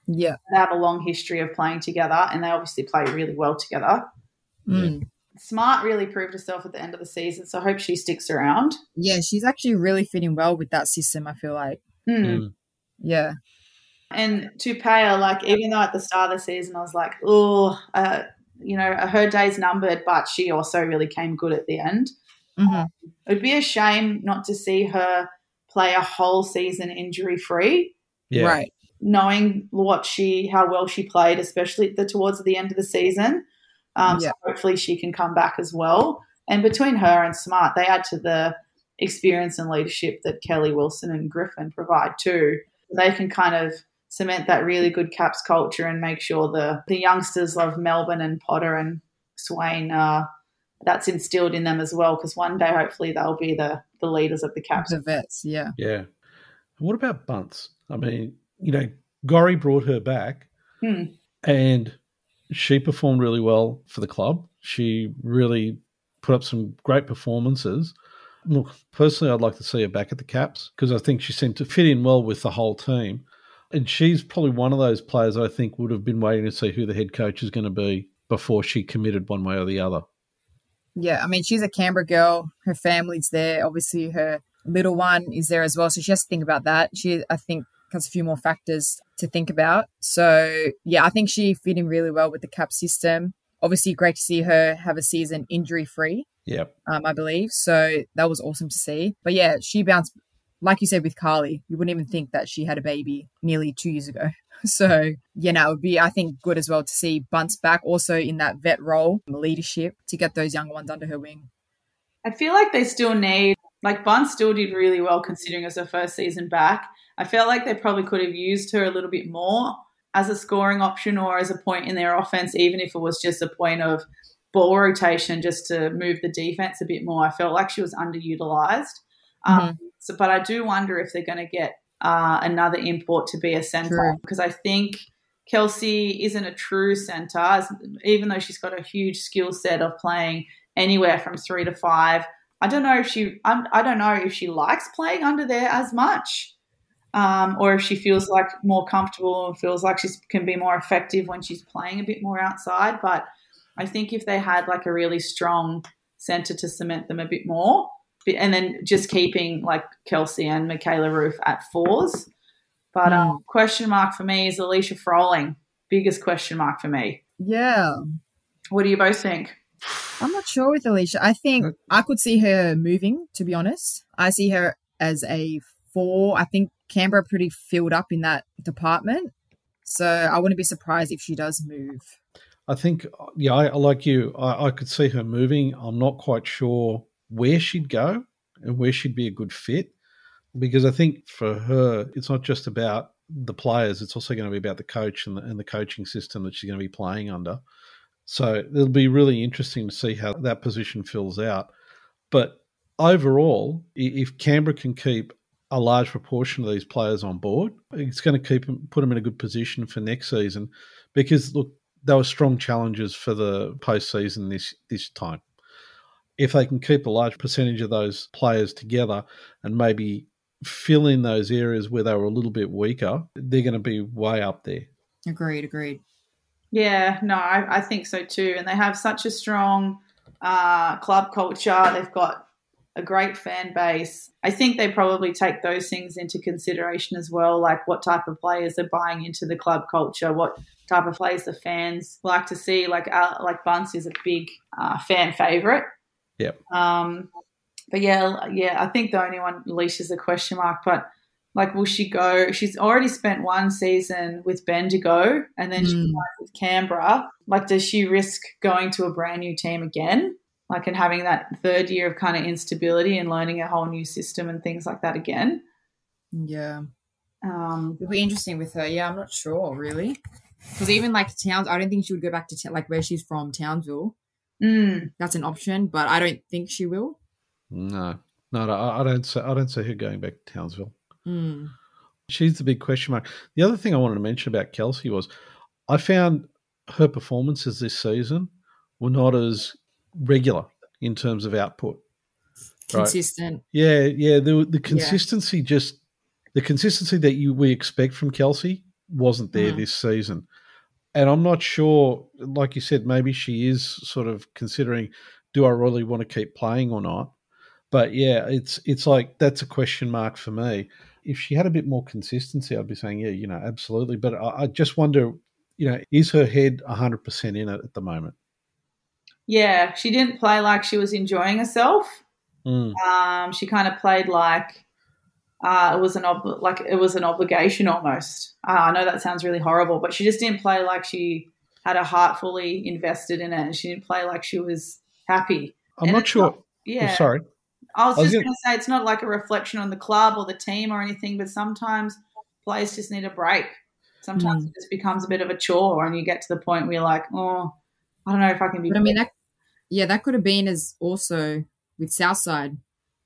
Yeah. They have a long history of playing together and they obviously play really well together. Mm. Smart really proved herself at the end of the season, so I hope she sticks around. Yeah, she's actually really fitting well with that system, I feel like. Hmm. Mm. Yeah. And to pay her, like, even though at the start of the season I was like, oh, uh, you know, her day's numbered, but she also really came good at the end. hmm It would be a shame not to see her play a whole season injury free, yeah Right. knowing what she, how well she played, especially the, towards the end of the season. Um, Yeah. So hopefully she can come back as well. And between her and Smart, they add to the experience and leadership that Kelly Wilson and Griffin provide too. They can kind of cement that really good Caps culture and make sure the, the youngsters of Melbourne and Potter and Swain, uh, that's instilled in them as well. Because one day, hopefully, they'll be the, the leaders of the Caps. The vets, yeah. yeah and what about bunts i mean you know gori brought her back Hmm. and she performed really well for the club she really put up some great performances look personally i'd like to see her back at the caps because i think she seemed to fit in well with the whole team and she's probably one of those players i think would have been waiting to see who the head coach is going to be before she committed one way or the other. Yeah, I mean, she's a Canberra girl. Her family's there. Obviously, her little one is there as well. So she has to think about that. She, I think, has a few more factors to think about. So, yeah, I think she fit in really well with the cap system. Obviously, great to see her have a season injury free. Yep. Um, I believe. So that was awesome to see. But yeah, she bounced, like you said with Carly, you wouldn't even think that she had a baby nearly two years ago. So, yeah, no, it would be, I think, good as well to see Bunce back also in that vet role, leadership, to get those younger ones under her wing. I feel like they still need, like, Bunce still did really well considering it was her first season back. I felt like they probably could have used her a little bit more as a scoring option or as a point in their offense, even if it was just a point of ball rotation just to move the defense a bit more. I felt like she was underutilized. Um, mm-hmm. so, but I do wonder if they're going to get uh, another import to be a centre because I think Kelsey isn't a true centre, even though she's got a huge skill set of playing anywhere from three to five. I don't know if she I'm, I do not know if she likes playing under there as much, um, or if she feels like more comfortable and feels like she can be more effective when she's playing a bit more outside. But I think if they had like a really strong centre to cement them a bit more, and then just keeping like Kelsey and Mikaela Ruef at fours. But um, mm. question mark for me is Alicia Froling. Biggest question mark for me. Yeah. What do you both think? I'm not sure with Alicia. I think I could see her moving, to be honest. I see her as a four. I think Canberra pretty filled up in that department. So I wouldn't be surprised if she does move. I think, yeah, I, like you. I, I could see her moving. I'm not quite sure where she'd go and where she'd be a good fit. Because I think for her, it's not just about the players, it's also going to be about the coach and the, and the coaching system that she's going to be playing under. So it'll be really interesting to see how that position fills out. But overall, if Canberra can keep a large proportion of these players on board, it's going to keep them, put them in a good position for next season. Because look, they were strong challenges for the postseason this this time if they can keep a large percentage of those players together and maybe fill in those areas where they were a little bit weaker, they're going to be way up there. Agreed, agreed. Yeah, no, I, I think so too. And they have such a strong uh, club culture. They've got a great fan base. I think they probably take those things into consideration as well, like what type of players are buying into the club culture, what type of players the fans like to see. Like uh, like Bunce is a big uh, fan favorite, yeah. Um, but yeah, yeah, I think the only one Alicia's a question mark. But like, will she go? She's already spent one season with Bendigo, and then mm. she with Canberra. Like, does she risk going to a brand new team again? Like, and having that third year of kind of instability and learning a whole new system and things like that again. Yeah. Um, It'll be interesting with her. Yeah, I'm not sure really. Because even like Towns, I don't think she would go back to like where she's from, Townsville. Mm. That's an option, but I don't think she will. No, no, no I don't. See, I don't see her going back to Townsville. Mm. She's the big question mark. The other thing I wanted to mention about Kelsey was, I found her performances this season were not as regular in terms of output. Consistent. Right? Yeah, yeah. The the consistency yeah. just the consistency that you we expect from Kelsey wasn't there mm. this season and I'm not sure, like you said, maybe she is sort of considering, do I really want to keep playing or not? But yeah, it's it's like that's a question mark for me. If she had a bit more consistency, I'd be saying, yeah, you know, absolutely. But I, I just wonder, you know, is her head 100% in it at the moment? Yeah, she didn't play like she was enjoying herself. Mm. Um, she kind of played like uh, it was an ob- like it was an obligation almost. Uh, I know that sounds really horrible, but she just didn't play like she had a heart fully invested in it, and she didn't play like she was happy. I'm and not sure. Not, yeah, oh, sorry. I was, just going to say it's not like a reflection on the club or the team or anything, but sometimes players just need a break. Sometimes mm. it just becomes a bit of a chore, and you get to the point where you're like, oh, I don't know if I can be. But I mean, that, yeah, that could have been as also with Southside,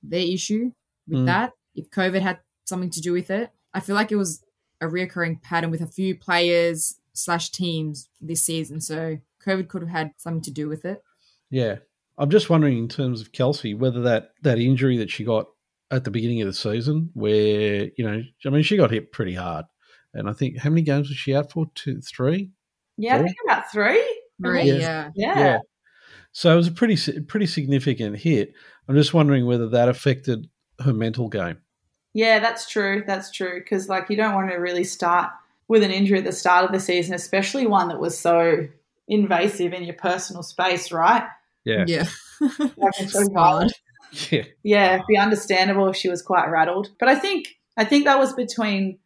their issue with mm. that if COVID had something to do with it. I feel like it was a reoccurring pattern with a few players slash teams this season. So COVID could have had something to do with it. Yeah. I'm just wondering in terms of Kelsey, whether that, that injury that she got at the beginning of the season, where, you know, I mean, she got hit pretty hard. And I think, how many games was she out for? Two, three? Yeah, four? I think about three. Three, Yeah. yeah. Yeah. Yeah. So it was a pretty pretty significant hit. I'm just wondering whether that affected her mental game. Yeah, that's true. That's true. Because like you don't want to really start with an injury at the start of the season, especially one that was so invasive in your personal space, right? Yeah. Yeah. Like, it's so hard. Yeah. Yeah, it'd be understandable if she was quite rattled. But I think I think that was between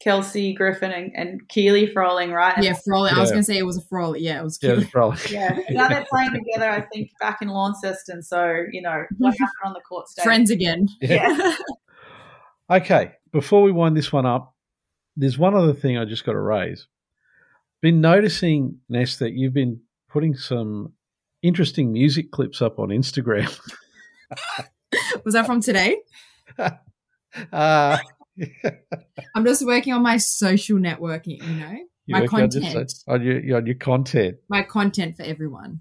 Kelsey Griffin and, and Keely Froling, right? Yeah, Frolic. I was going to say it was a Frolic. Yeah, it was Yeah, it was probably. Yeah. Now they're playing together, I think, back in Launceston. So, you know, what happened on the court stage? Friends again. Yeah. Okay, before we wind this one up, there's one other thing I just got to raise. Been noticing, Ness, that you've been putting some interesting music clips up on Instagram. Was that from today? uh, I'm just working on my social networking, you know, you My work on content. on your, on your content. my content for everyone.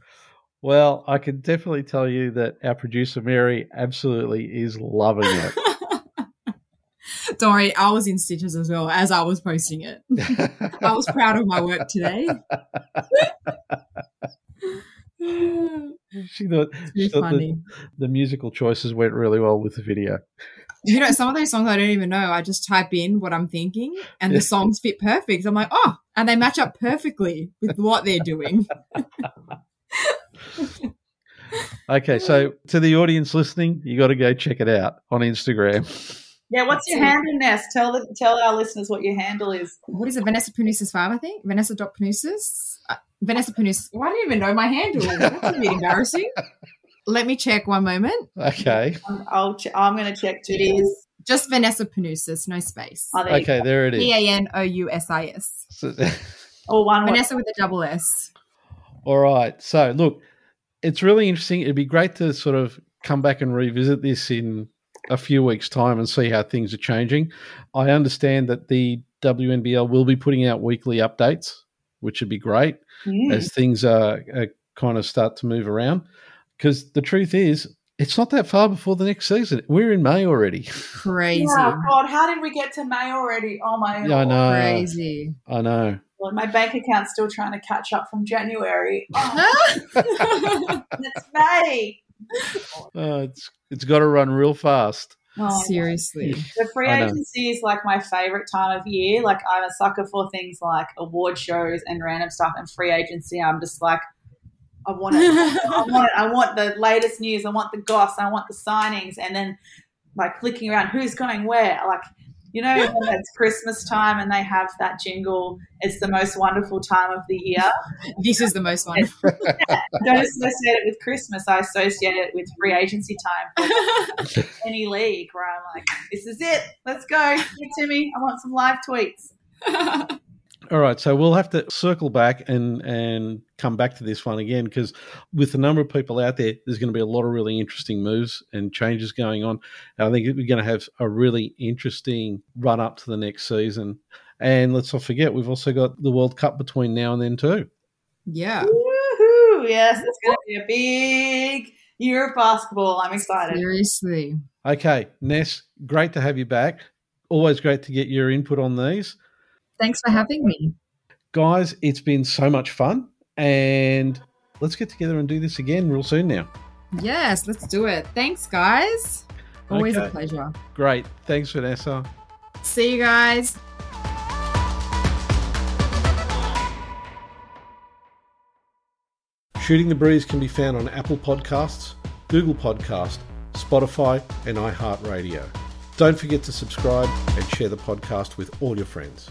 Well, I can definitely tell you that our producer Mary absolutely is loving it. Don't worry, I was in stitches as well as I was posting it. I was proud of my work today. she thought, she thought the, the musical choices went really well with the video. You know, some of those songs I don't even know. I just type in what I'm thinking and the songs fit perfect. I'm like, oh, and they match up perfectly with what they're doing. Okay, so to the audience listening, you got to go check it out on Instagram. Yeah, what's your handle, Ness? Tell the, tell our listeners what your handle is. What is it? Vanessa Panousis 5, I think? Vanessa dot Panousis? Uh, Vanessa Panousis. Well, I don't even know my handle. That's a bit embarrassing. Let me check one moment. Okay, I'm, I'll ch- I'm going to check too. It is just Vanessa Panousis, no space. Oh, there okay, there it P is. A N O U S I S. So- go. Or one word. Vanessa with a double S. All right, so look, it's really interesting. It'd be great to sort of come back and revisit this in a few weeks' time and see how things are changing. I understand that the WNBL will be putting out weekly updates, which would be great. Mm. as things are, are kind of start to move around. Because the truth is, it's not that far before the next season. We're in May already. Crazy. Yeah, God, how did we get to May already? Oh my Yeah, I know. Crazy. I know. Well, my bank account's still trying to catch up from January. Oh, it's May. Uh, it's it's got to run real fast. Oh, Seriously. The free agency is like my favorite time of year. Like I'm a sucker for things like award shows and random stuff and free agency. I'm just like, I want it. I want it. I want the latest news. I want the goss. I want the signings. And then like clicking around who's going where. Like, you know, when it's Christmas time and they have that jingle. It's the most wonderful time of the year. this is the most one. I don't associate it with Christmas. I associate it with free agency time for any league where I'm like, this is it. Let's go. Give it to me. I want some live tweets. All right, so we'll have to circle back and and come back to this one again because with the number of people out there, there's going to be a lot of really interesting moves and changes going on. And I think we're going to have a really interesting run up to the next season. And let's not forget, we've also got the World Cup between now and then too. yeah. Woohoo. Yes, it's going to be a big year of basketball. I'm excited. Seriously. Okay, Ness, great to have you back. Always great to get your input on these. Thanks for having me. Guys, it's been so much fun. And let's get together and do this again real soon now. Yes, let's do it. Thanks, guys. Always a pleasure. Great. Thanks, Vanessa. See you guys. Shooting the Breeze can be found on Apple Podcasts, Google Podcast, Spotify, and iHeartRadio. Don't forget to subscribe and share the podcast with all your friends.